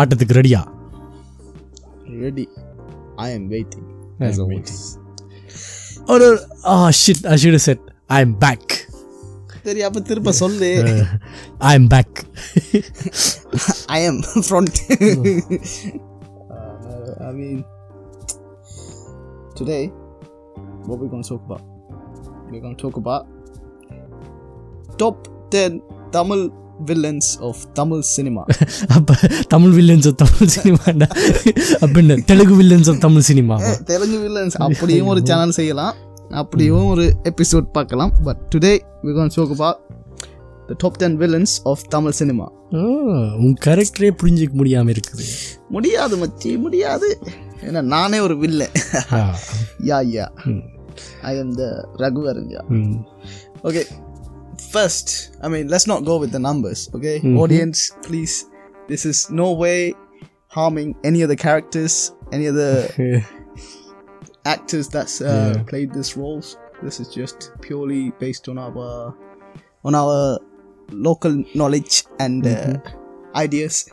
ஆட்டத்துக்கு ரெடியா ready I am waiting I as am always ஒரு ஆ shit I should set I am back சரி அப்ப திருப்ப சொல்லு I am back I am front. I mean, today, what we're going to talk about? We're going to talk about top 10 Tamil villains of Tamil cinema. அப்ப Tamil villains of Tamil சினிமாண்டா அப்படின்னு Telugu villains of Tamil cinema Telugu villains அப்படியும் ஒரு channel செய்யலாம். அப்படியும் ஒரு episode பார்க்கலாம். But today to talk about the top 10 villains of Tamil cinema. உன் கேரக்டரே புரிஞ்சிக்க முடியாம இருக்குது. முடியாது மச்சி முடியாது. ஏன்னா நானே ஒரு வில்ல ஆ, yeah yeah I am the ரகுவரஞ்சா ம். Okay, first, I mean, let's not go with the numbers, okay? Audience, please, this is no way harming any of the characters, any of the actors that's uh, played these roles. This is just purely based on our on our local knowledge and uh, ideas.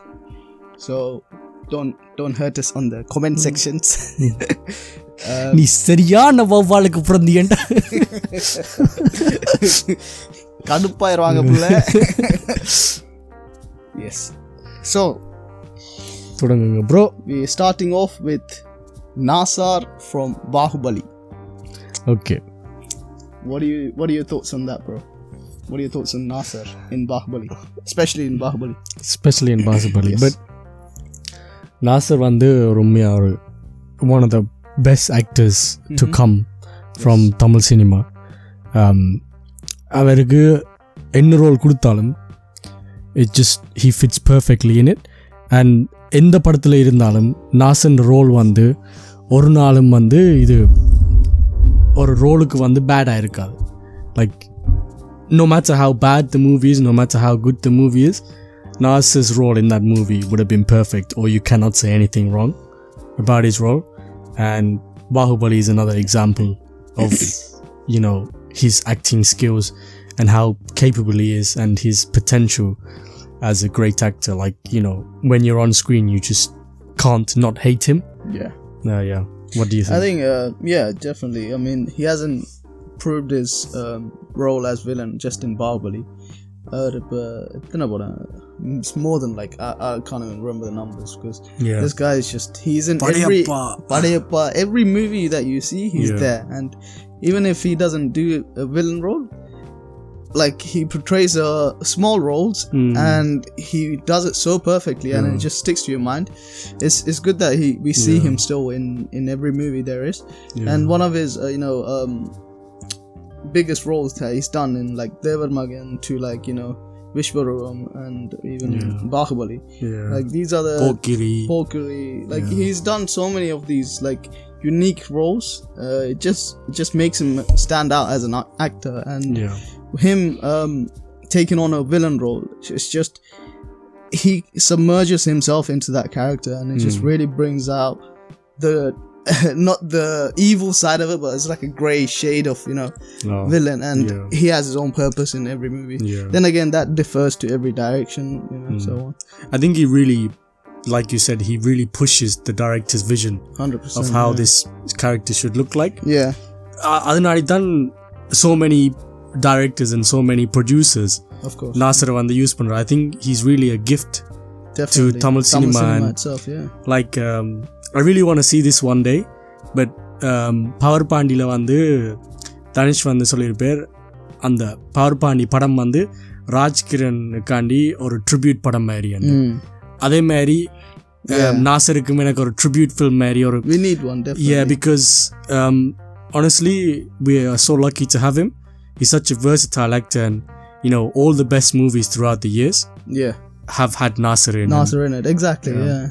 So don't don't hurt us on the comment sections. நீ சரியான வௌவாலுக்கு பிறந்தியன்டா கடுப்பாயிருவாங்க புள்ள yes so தொடங்குங்க bro starting off with Nasar from Bahubali. Okay What do you what are your thoughts on that, bro? What are your thoughts on Nasar in Bahubali, especially in Bahubali? Especially in possibly but Nassar வந்து ரொம்ப ஒரு one of the best actors to come from Tamil cinema அவருக்கு என்ன role கொடுத்தாலும் it just he fits perfectly in it and எந்த படத்தில் இருந்தாலும் நாசன் role வந்து ஒரு நாளும் வந்து இது ஒரு ரோலுக்கு வந்து பேடாக இருக்காது like no matter how bad the movie is, no matter how good the movie is, Nas's role in that movie would have been perfect, or you cannot say anything wrong about his role. And Bahubali is another example of, you know, his acting skills and how capable he is and his potential as a great actor. Like, you know, when you're on screen, you just can't not hate him. Yeah. Uh, yeah. What do you think? I think, uh, yeah, definitely. I mean, he hasn't proved his um, role as villain just in Bahubali. Uh, uh, it's more than like I, I can't even remember the numbers because yeah. this guy is just he's in every every movie that you see he's yeah. there and even if he doesn't do a villain role like he portrays uh, small roles Mm. and he does it so perfectly and it just sticks to your mind it's it's good that he we see him still in in every movie there is and one of his uh, you know um biggest roles that he's done in like Devarmagan to like you know Vishwaroopam and even Bahubali yeah. like these are the Pokiri. Pokeri. Like he's done so many of these like unique roles. Uh, it just it just makes him stand out as an actor, and yeah. him um, taking on a villain role. It's just he submerges himself into that character, and it just Hmm. really brings out the not the evil side of it, but it's like a grey shade of you know Oh, villain, and yeah. he has his own purpose in every movie. Yeah. Then again, that differs to every direction, you know, so on. I think he really, like you said, he really pushes the director's vision Hundred percent of how this character should look like. Yeah. Uh, அதனாடி தான் so many directors and so many producers Of course. நாசரை வந்து use பண்ற I think he's really a gift Definitely. Tamil cinema and- itself, yeah. like um, I really want to see this one day but um, power பாண்டியில் வந்து தனிஷ் வந்து சொல்லியிருப்பார் அந்த power Paandi படம் வந்து ராஜ்கிரனுக்காண்டி ஒரு tribute படம் மாதிரி Mm. அதே மாதிரி um, நாசருக்கும் எனக்கு ஒரு ட்ரிபியூட் ஃபில்ம் மாதிரி ஒரு We need one, definitely. Yeah, because um, honestly, we are so lucky to have him. He's such a versatile actor, and you know, all the best movies throughout the years Yeah. have had Nasser in. Nasser in it. Exactly, yeah.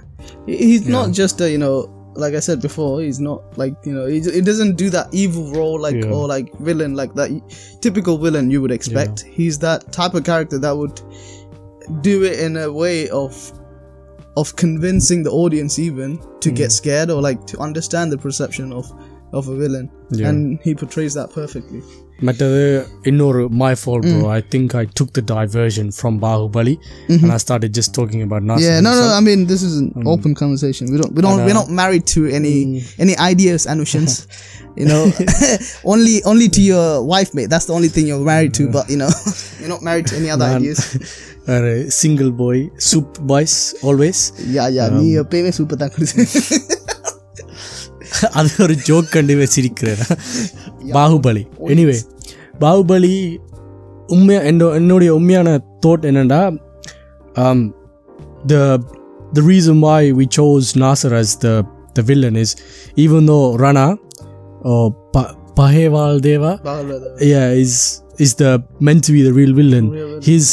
He- He's not just a, you know, like I said before, he's not like, you know, he, he doesn't do that evil role like, Yeah. or like villain, like that typical villain you would expect. He's that type of character that would do it in a way of of convincing the audience even to get scared or like to understand the perception of of a villain Yeah. and he portrays that perfectly மற்றது இன்னொரு my fault bro I think I took the diversion from Bahubali and I started just talking about Nasir Yeah, no, no. himself. I mean, this is an open conversation. We don't, we don't, we're not married to any any ideas, Anushans. you know, only only to your wife, mate. That's the only thing you're married to. But you know, you're not married to any other ideas. ஒரு single boy soup boys always Yeah, yeah. நீ எப்பயுமே super தான் குடிச்சு அது ஒரு joke கண்டு வச்சிருக்கிறேன் Baahubali anyway Baahubali உண்மையா என்னோ என்னுடைய உண்மையான தோட் என்னன்னா த the reason why we chose Nassar as the the villain is even தோ ரனா பஹேவால் தேவா yeah is is the meant to be the real villain his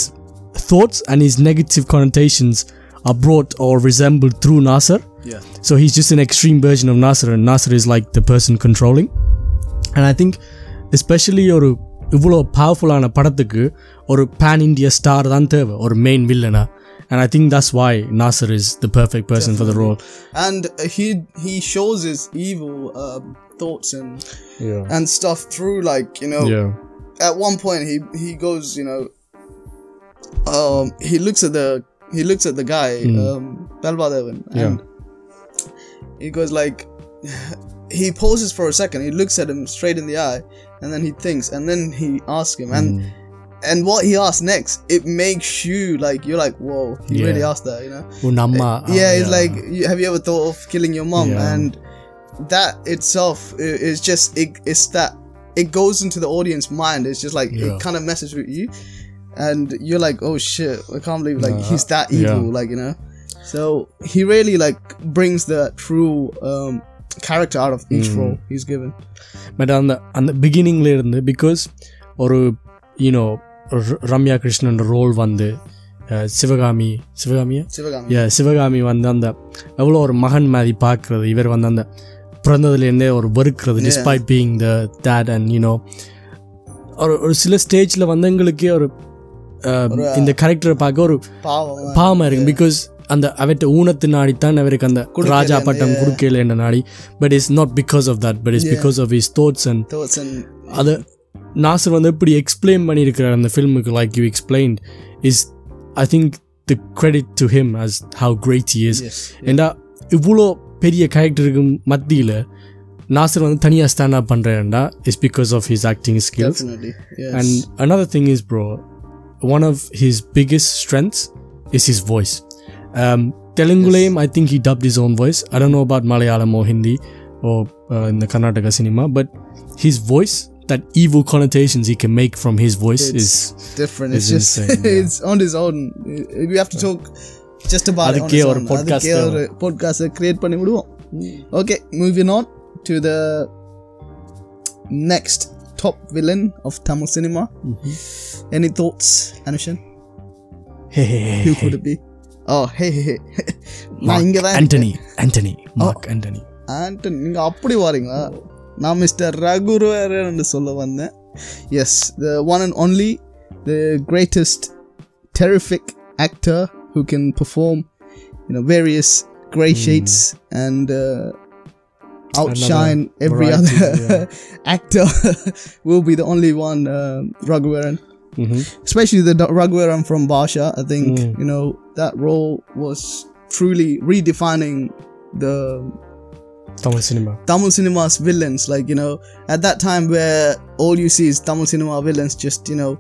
thoughts and his negative connotations are brought or resembled through Nasser Yeah. so he's just an extreme version of Nasser and Nasser is like the person controlling and I think especially ஒரு இவ்வளோ பவர்ஃபுல்லான படத்துக்கு ஒரு pan India star தான் தேவை ஒரு main வில்லனா and I think that's why Nasser is the perfect person for the role and uh, he he shows his evil um, thoughts and yeah and stuff through like you know yeah at one point he he goes you know um, he looks at the he looks at the guy, mm. um, and yeah. he goes like, he pauses for a second, he looks at him straight in the eye, and then he thinks, and then he asks him, and mm. and what he asks next, it makes you like you're like, whoa, he yeah. really asked that, you know? Oh, Unama, uh, oh, yeah, it's yeah. like, have you ever thought of killing your mom? Yeah. And that itself is just it, it's that it goes into the audience mind. It's just like it kind of messes with you and you're like oh shit i can't believe like Uh, he's that yeah. evil like you know so he really like brings the true um character out of each role he's given but அந்த அந்த பிகினிங்ல இருந்து because ஒரு you know Ramya Krishnan role வந்து அஹ், Sivakami சிவகாமியா Sivagami. Yeah, Sivakami வந்து அந்த எவ்வளோ ஒரு மகன் மாதிரி பார்க்குறது இவர் வந்து அந்த பிறந்ததுலேருந்தே ஒரு வெறுக்கிறது despite being the that and you know ஒரு ஒரு சில ஸ்டேஜில் வந்து எங்களுக்கே ஒரு அஹ், இந்த கேரக்டரை பார்க்க ஒரு பாவம் பாவமாக இருக்கு. பிகாஸ் அந்த அவர்கிட்ட ஊனத்து நாடித்தான் அவருக்கு அந்த ராஜா பட்டம் கொடுக்கல என்ற நாடி. But it's not because of that but it's because of his thoughts and thoughts and அதை நாசர் வந்து எப்படி எக்ஸ்பிளைன் பண்ணியிருக்கிறார் அந்த ஃபில்முக்கு like you explain is I think the credit to him as how great is ஏண்டா இவ்வளோ பெரிய கேரக்டருக்கு மத்தியில் நாசர் வந்து தனியாக stand up பண்ணுறேன்டா is because of his acting skills And another thing is, bro, one of his biggest strengths is his voice. Um, Telugulayum, I think he dubbed his own voice. I don't know about Malayalam or Hindi or uh, in the Karnataka cinema, but his voice, that evil connotations he can make from his voice is different. It's It's, just insane, yeah. it's on his own. We have to talk just about it on அதுக்கே his ஒரு own. podcast அதுக்கே ஒரு podcast create பண்ணி விடுவோம். Okay, moving on to the next top villain of Tamil cinema. Any thoughts, Anushan? hey, hey, hey, Who hey. could it be? Oh, hey, hey, hey. நான் Mark இங்க தான் Anthony, Anthony, Mark Anthony. Anton நீங்க அப்படி வாரீங்களா நான் mister Raghuvaran சொல்ல வந்தேன் yes the one and only the greatest terrific actor who can perform you know various gray shades and uh, outshine every variety, other actor will be the only one uh, Raghuvaran Mhm. especially the Raghuvaran from Basha I think Mm. you know that role was truly redefining the Tamil cinema. Tamil cinema's villains. Like, you know, at that time where all you see is Tamil cinema villains, just, you know,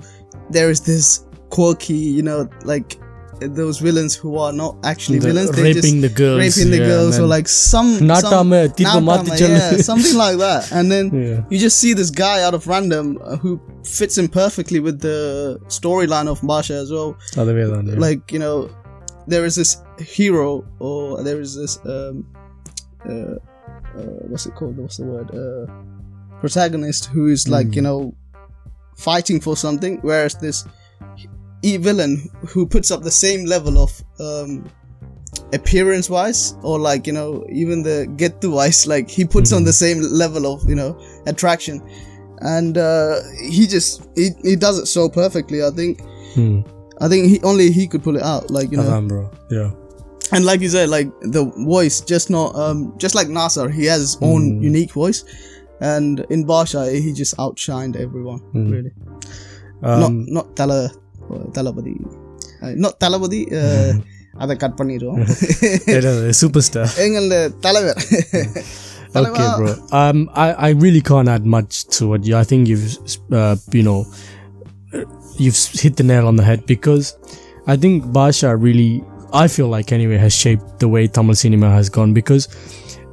there is this quirky, you know, like those villains who are not actually the villains they raping just the girls raping the girls man. or like some, some yeah, something like that and then yeah. you just see this guy out of random uh, who fits in perfectly with the storyline of Basha as well oh, Advedan, yeah. like you know there is this hero or there is this um, uh, uh, what's it called what's the word uh, protagonist who is like mm. you know fighting for something whereas this villain who puts up the same level of um, appearance wise or like you know even the get to wise like he puts mm-hmm. on hmm. the same level of you know attraction and uh, he just he, he does it so perfectly i think hmm. i think he only he could pull it out like you know Alhambra. yeah and like you said like the voice just not um just like nasser he has his mm. own hmm. unique voice and in Basha, he just outshined everyone mm. really um, not not Tala Talapati uh, not Talapati uh, அதை cut பண்ணிடுவோம் super star எங்களோட தலைவர் Okay, bro. Um, I, I really can't add much to it. Yeah, I think you've, uh, you know, uh, you've hit the nail on the head because I think Basha really, I feel like anyway, has shaped the way Tamil cinema has gone because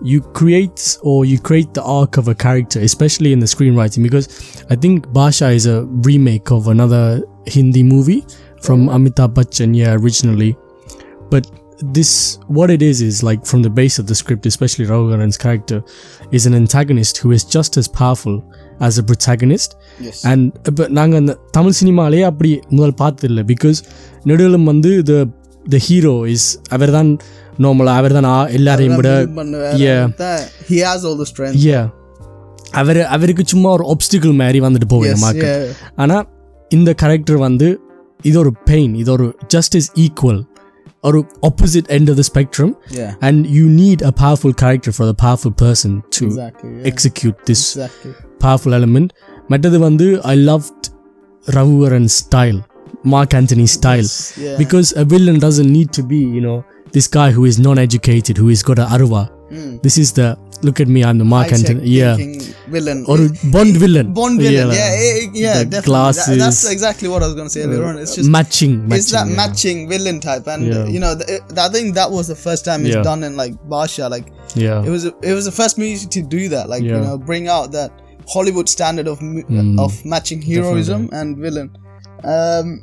you create or you create the arc of a character, especially in the screenwriting. Because I think Basha is a remake of another Hindi movie from Amitabh Bachchan, yeah, originally. But this what it is is like from the base of the script especially Raghuvaran's character is an antagonist who is just as powerful as a protagonist Yes. and இப்போ நாங்கள் அந்த தமிழ் சினிமாலே அப்படி முதல் பார்த்ததில்லை because நெடுவிலும் வந்து த த hero is அவர் தான் Normal അവർ തന്നെ എല്ലാരെയും കൂടെ அவர் அவருக்கு சும்மா ஒரு ஒப்ஸ்டிக்கிள் மாதிரி வந்துட்டு போகுது மாக்கு ஆனால் இந்த கேரக்டர் வந்து இது ஒரு பெயின் இது ஒரு ஜஸ்ட் இஸ் ஈக்குவல் ஒரு opposite end of the spectrum and you need a powerful character for the powerful person to execute this powerful element மற்றது வந்து I love Raghuvaran and style Mark Antony style because a villain doesn't need to be you know this guy who is non-educated who has got a arwa Mm. this is the look at me I'm the Mark High-tech yeah. villain. Or Bond villain. Bond villain yeah yeah, yeah, the definitely. That- that's exactly what I was going to say earlier on it's just matching matching it's that yeah. matching villain type. And Yeah. you know th- I think that was the first time it's Yeah. done in like Basha. Like yeah. it was it was the first movie to do that. Like you know bring out that Hollywood standard of Mm. of matching heroism and villain. Um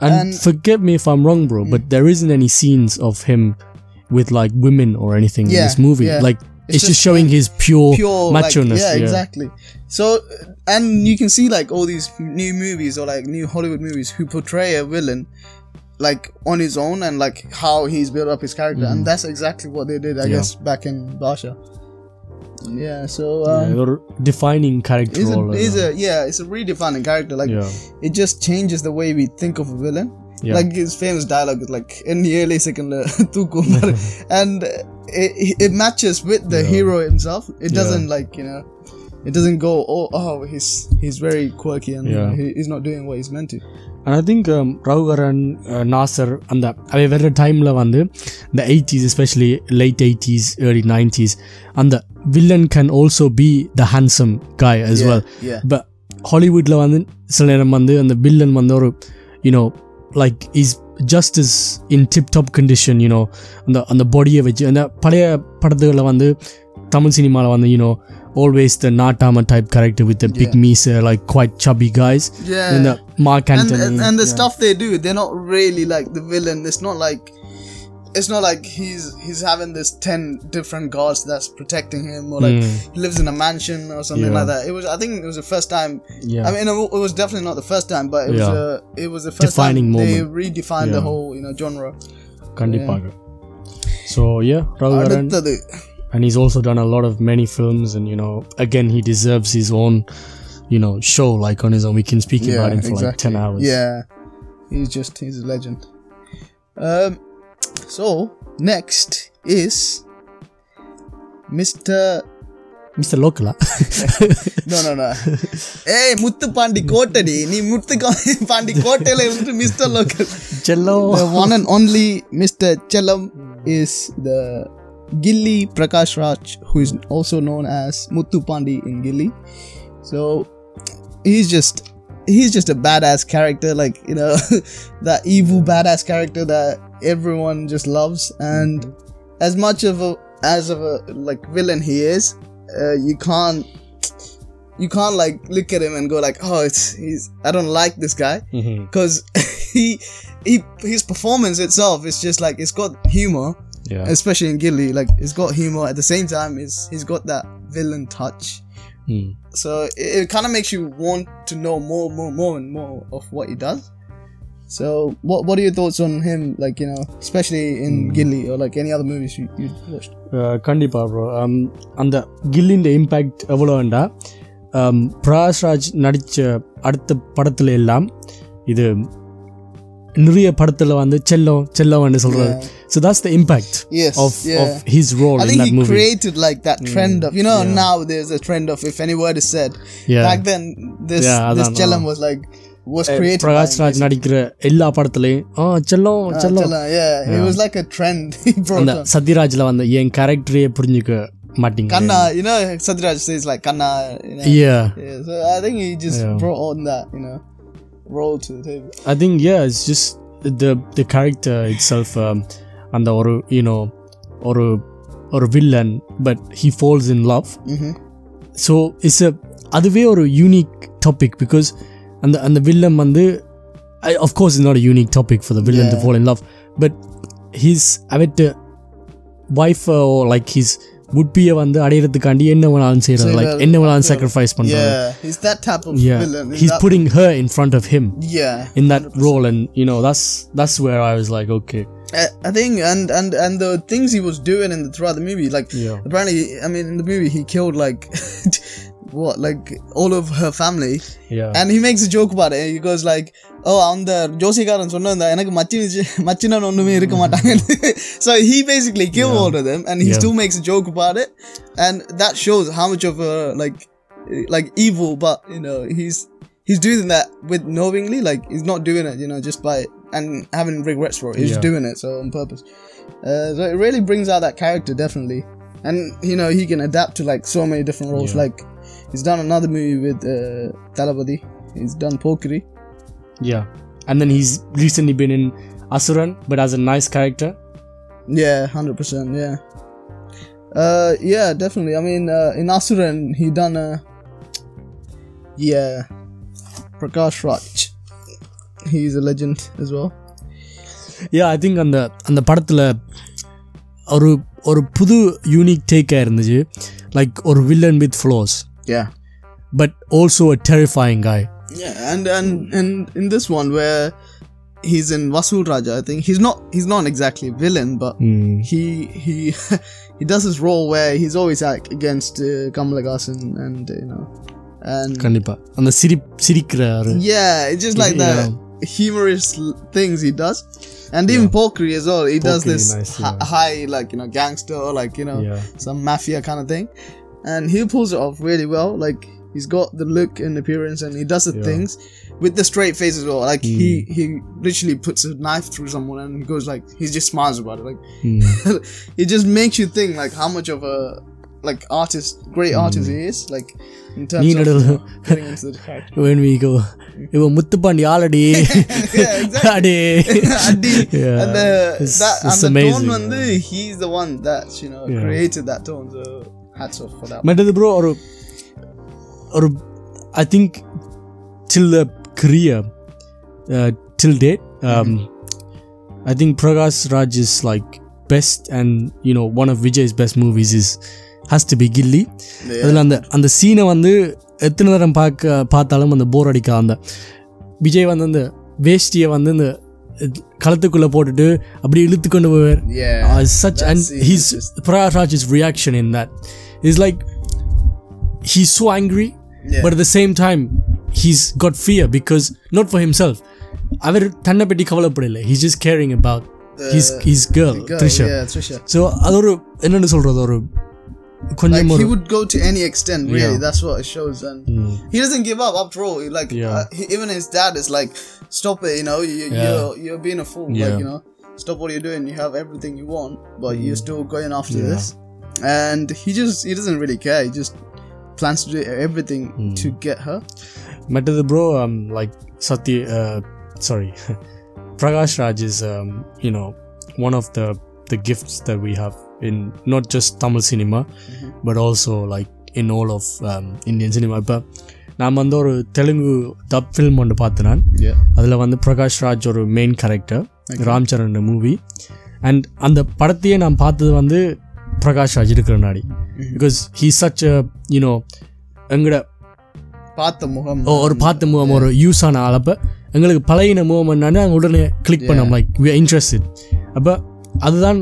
And, And- forget me if I'm wrong, bro, but mm. there isn't any scenes of him with like women or anything in this movie. yeah. Like it's, It's just, just, showing his pure, pure macho-ness. Like, yeah, yeah, exactly. So and you can see like all these new movies or like new Hollywood movies who portray a villain like on his own and like how he's built up his character and mm. that's exactly what they did I. Yeah. guess back in Basha. Yeah, so Yeah, um, or defining character he's, a, role. he's uh, a yeah, it's a redefining character. Like yeah, it just changes the way we think of a villain. Yeah. Like his famous dialogue is like in the early second and it, it matches with the Yeah. hero himself. It doesn't like you know, it doesn't go oh oh he's he's very quirky and Yeah. he, he's not doing what he's meant to. and I think um, Raghuvaran Nassar அந்த அவை வேற டைமில் வந்து இந்த eighties especially late eighties early nineties அந்த villain can also be the handsome guy as well Yeah. இப்போ ஹாலிவுட்டில் வந்து சில நேரம் வந்து அந்த வில்லன் வந்து ஒரு you know like is just is in tip top condition you know அந்த அந்த பாடியை வச்சு அந்த பழைய படத்துகளில் வந்து தமிழ் சினிமாவில் வந்து you know always the Nattamai type character with big maize like quite chubby guys Yeah. இந்த mark and, Antony and, and the stuff they do, they're not really like the villain. It's not like it's not like he's he's having this ten different guards that's protecting him, or like he lives in a mansion or something Hmm. Yeah. like that. It was I think it was the first time. Yeah. I mean, it was definitely not the first time, but it was Yeah. a, it was the first Defining time they moment. redefined the Yeah. whole you know genre. கண்டிப்பாக so yeah ரவுகரன் அடுத்தது and he's also done a lot of many films and you know again he deserves his own you know show like on his own we can speak about him for like 10 hours Yeah, he's just he's a legend. Um, so next is Mr. mr locala No, no, no. ஏய் முத்து பாண்டி கோட்டடி நீ முத்து கா- பாண்டி கோட்டையில இருந்துட்டு mister local cello the one and only Mr. Chellam is the Ghilli Prakash Raj, who is also known as Muthu Pandi in Ghilli. So he's just he's just a badass character, like you know, that evil badass character that everyone just loves. And as much of a as of a like villain he is, uh, you can't you can't like look at him and go like, oh, it's he's I don't like this guy because he he his performance itself is just like it's got humor yeah. Especially in Ghilli, like it's got humor at the same time. It's he's got that villain touch. Mm. So it, it kind of makes you want to know more, more, more, and more of what he does. So what what are your thoughts on him? Like you know, especially in mm. Ghilli or like any other movies you you watched. Uh, கண்டிப்பா and the um, impact impact எவ்வளோண்டா um, Prasraj நடித்த அடுத்த படத்தில் எல்லாம் இது நிறைய படத்துல வந்து செல்லம் செல்லம்னு சொல்றது so that's the impact Yes, of yeah. of his role I in think that he movie created like that trend of you know now there's a trend of if any word is said. Yeah. Back then this Yeah, this அதான், Chellam was like was created. by Prakash him, Raj நடிக்கிற எல்லா படத்துலயும் ஆ செல்லம் Uh, செல்லம் Chellam, yeah, it was like a trend he brought அந்த on. சத்யராஜ்ல வந்து என் கேரக்டரே புரிஞ்சுக்க மாட்டீங்க Kanna, you know, Sadiraj says like Kanna. You know, yeah yeah, so I think he just Yeah. brought on that, you know, role to the table. I think yeah, it's just the the character itself. Um, அந்த ஒரு you know ஒரு ஒரு villain, but he falls in love. Mhm. So it's a அதுவே ஒரு unique topic because அந்த அந்த villain வந்து of course it's not a unique topic for the villain to Yeah. fall in love, but his அவட்டு wife or like his would-be வந்து அடையிறதுக்காண்டி என்ன வேணாலும் செய்யறது like செய்யறது. என்ன வேணாலும் sacrifice பண்றது Yeah, he's that type of yeah villain. He's he's that, putting her in front of him yeah. in that role and you know that's that's where i was like okay I, I think and and and the things he was doing in the throughout the movie, like Yeah. apparently, I mean, in the movie he killed like what, like all of her family, yeah and he makes a joke about it. He goes like, "Oh, அந்த ஜோசிகாரன் சொன்ன எனக்கு மச்சி மச்சினன் ஒண்ணுமே இருக்க மாட்டாங்க." so he basically killed all of them, and he Yeah. still makes a joke about it, and that shows how much of a like like evil, but you know he's he's doing that with knowingly, like he's not doing it, you know, just by and having regrets for it. He's just Yeah. doing it so on purpose. Uh, so it really brings out that character definitely, and you know he can adapt to like so many different roles. Yeah. Like he's done another movie with uh, Talabadi. He's done Pokeri. yeah and then he's recently been in asuran but as a nice character Yeah, hundred percent. Yeah. Uh, yeah, definitely. I mean, uh, in Asuran, he done a yeah, Prakash Raj. He's a legend as well. yeah i think அந்த அந்த படத்துல ஒரு ஒரு புது unique டேக்காக இருந்துச்சு like ஒரு villain with flaws Yeah. But also a terrifying guy Yeah, and and and in this one where he's in Vasul Raja, I think he's not he's not exactly a villain, but he he he does his role where he's always like against uh, Kamalahasan and you know and கண்டிப்பா அந்த சிரி சிரிக்கிற ஒரு yeah, it's just like the Yeah. humorous l- things he does, and even Pokri as well. He does Pokri, this nice, hi- yeah. high like you know gangster like you know Yeah. some mafia kind of thing, and he pulls it off really well. Like he's got the look and appearance, and he does the Yeah. things with the straight face as well. Like he Hmm. he literally puts a knife through someone and he goes like he just smiles about it. Like Hmm. it just makes you think like how much of a like artist, great artist he is. Like in terms நீ of நடுவுல- you know, getting into the character. when we go இவன் Muthupandi ஆளடி Yeah, exactly. அடே Adi. Yeah. And the It's- that it's and the amazing, tone வந்து he's the one that you know Yeah. created that tone. So hats off for that. மற்றது bro ஒரு ஒரு I think till the career till date I think Prakash Raj is like best and you know one of you know one of Vijay's best movies is Ghilli அதில் அந்த அந்த சீனை வந்து எத்தனை தரம் பார்க்க பார்த்தாலும் அந்த போர் அடிக்க அந்த விஜய் வந்து அந்த வேஷ்டியை வந்து இந்த களத்துக்குள்ளே போட்டுட்டு அப்படியே இழுத்து கொண்டு போவார். Such and he's Prakash Raj is reaction in that is like he so angry is like he's so angry Yeah. but at the same time he's got fear because not for himself அவர் தன்னை பற்றி கவலைப்படல he's just caring about his his girl, Girl, Trisha Yeah, Trisha. so அது ஒரு என்னன்னு சொல்றது ஒரு Like கொஞ்சம் ஒரு he would go to any extent, really. Yeah. That's what it shows, and he doesn't give up. After all, He, like Yeah. uh, he, even his dad is like, "Stop it! You know, you, Yeah. you're you're being a fool. Yeah. Like you know, stop what you're doing. You have everything you want, but you're still going after Yeah. this." And he just he doesn't really care. He just plans to do everything to get her. மற்றது bro like Sathya sorry Prakash Raj is you know one of the the gifts the we have in not just Tamil cinema but also like in all of Indian cinema இப்போ நான் வந்து ஒரு தெலுங்கு தப் film ஒன்று பார்த்தேன் நான். அதில் வந்து பிரகாஷ் ராஜ் ஒரு main character Ram Charan movie and அந்த படத்தையே நான் பார்த்தது வந்து பிரகாஷ் ராஜ் இருக்கிற நாடி. பிகாஸ் ஹீ சச் யூனோ எங்கட பார்த்த முகம். ஒரு பார்த்த முகம் ஒரு யூஸ் ஆன ஆள் அப்போ எங்களுக்கு பழையின முகம் என்னன்னு நாங்கள் உடனே கிளிக் பண்ணோம் லைக் வி இன்ட்ரெஸ்டட் அப்போ அதுதான்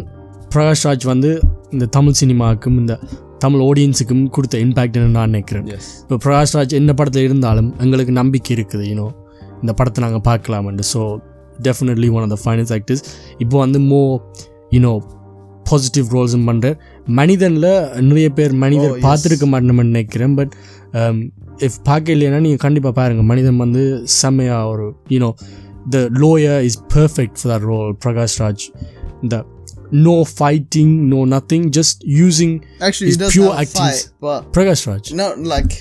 பிரகாஷ் ராஜ் வந்து இந்த தமிழ் சினிமாவுக்கும் இந்த தமிழ் ஆடியன்ஸுக்கும் கொடுத்த இம்பேக்ட்னு நான் நினைக்கிறேன். இப்போ பிரகாஷ் ராஜ் என்ன படத்தில் இருந்தாலும் எங்களுக்கு நம்பிக்கை இருக்குது யூனோ இந்த படத்தை நாங்கள் பார்க்கலாம்னு. So definitely one of the finest actors இப்போ வந்து மோ யூனோ பாசிட்டிவ் ரோல்ஸும் பண்ணுறார் மனிதனில் நிறைய பேர் மனிதர் Oh, yes. பார்த்துருக்க மாட்டோம்னு நினைக்கிறேன் பட் இஃப் பார்க்க இல்லைன்னா நீங்கள் கண்டிப்பாக பாருங்கள் மனிதன் வந்து செம்மையாக ஒரு you know the lawyer is perfect for that role Prakash Raj இந்த no fighting no nothing just using Actually, he It's does pure have a acting. fight, but Prakash Raj not like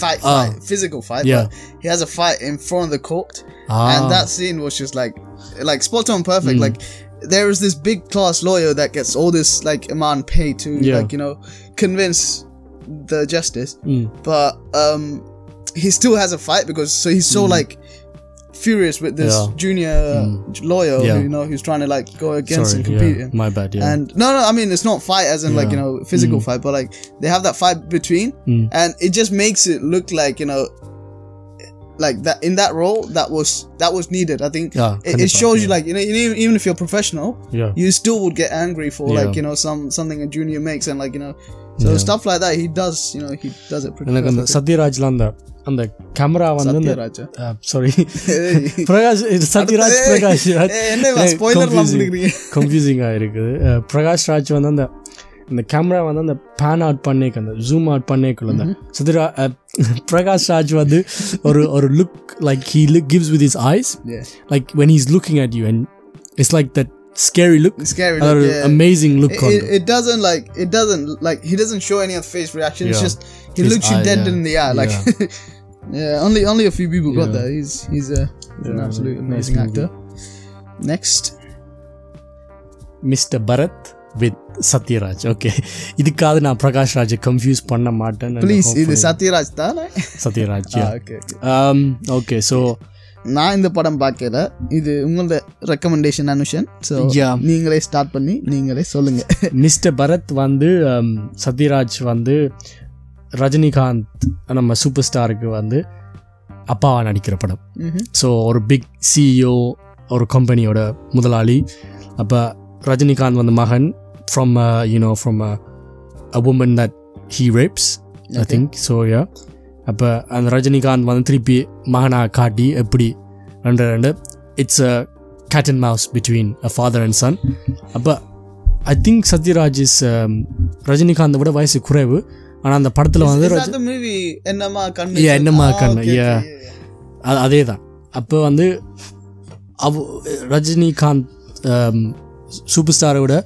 fight, Ah. fight, physical fight. Yeah. But he has a fight in front of the court, Ah. and that scene was just like, like spot on, perfect. Mm. Like there is this big class lawyer that gets all this like amount paid to Yeah. like you know convince the justice, Mm. but um, he still has a fight because so he's so like furious with this. Yeah. Junior lawyer, Yeah. who, you know, who's trying to like go against Sorry, and compete. yeah, my bad, yeah. And no, no, I mean it's not fight as in like you know physical fight, but like they have that fight between, Mm. and it just makes it look like you know, like that in that role that was that was needed. I think Yeah, it, it கண்டிப்பா, shows you yeah. like you know even even if you're professional, yeah. you still would get angry for like Yeah. you know some something a junior makes and like you know so Yeah. stuff like that he does you know he does it pretty. எனக்கு அந்த perfectly. சத்யராஜ்ல அந்த அந்த camera வந்து அந்த Satyaraja. Sorry Hey. Prakash இது சத்யராஜ் ஏய், பிரகாஷ் ராஜ் ஏய், என்ன spoiler எல்லாம் கொடுக்குறீங்க? கன்ஃபியூசிங்காக இருக்குது அஹ், பிரகாஷ் ராஜ் வந்து அந்த இந்த கேமரா வந்து அந்த பேன் அவுட் பண்ணேக்கு அந்த ஜூம் அவுட் பண்ணேக்குள்ள அந்த சத்யரா அஹ், பிரகாஷ் ராஜ் வந்து ஒரு ஒரு look like he look gives with is ice Yeah. Like when he's looking at you and it's like that scary look It's scary. அது look, ஒரு yeah. Amazing look it, it, it doesn't like it doesn't like he doesn't show any of the face reaction. It's Yeah. just he His looks you eye, dead yeah. in the eye. Like yeah, only only a few people got Yeah. that. He's he's a he's an Yeah, absolute nice amazing movie. actor. Next, mister Bharat With Sathyaraj okay இதுக்காக நான் Prakash ராஜை confuse பண்ண மாட்டேன் please, இது சத்யராஜ் தானே? Sathyaraj okay, okay. Okay so நான் இந்த படம் பார்க்கல. இது உங்களோட ரெக்கமெண்டேஷன் அனுஷன் ஸோ Yeah. நீங்களே ஸ்டார்ட் பண்ணி நீங்களே சொல்லுங்க. மிஸ்டர் பரத் வந்து um, சத்யராஜ் வந்து ரஜினிகாந்த் நம்ம சூப்பர் ஸ்டாருக்கு வந்து அப்பாவா நடிக்கிற படம். ஸோ ஒரு பிக் சிஇஓ ஒரு கம்பெனியோட முதலாளி. அப்போ ரஜினிகாந்த் வந்து மகன் from you know from a woman that he rapes I think so yeah அப்போ அந்த ரஜினிகாந்த் வந்து திருப்பி மகனாக காட்டி எப்படி ரெண்டு ரெண்டு it's a cat and mouse between a father and son அப்போ ஐ திங்க் சத்யராஜ் இஸ் ரஜினிகாந்தை விட வயசு குறைவு. ஆனால் அந்த படத்தில் வந்து movie என்னம்மா கண்ணு? Yeah, என்னம்மா கண்ணு, அதே தான் அப்போ வந்து அவ ரஜினிகாந்த் சூப்பர் ஸ்டாரை விட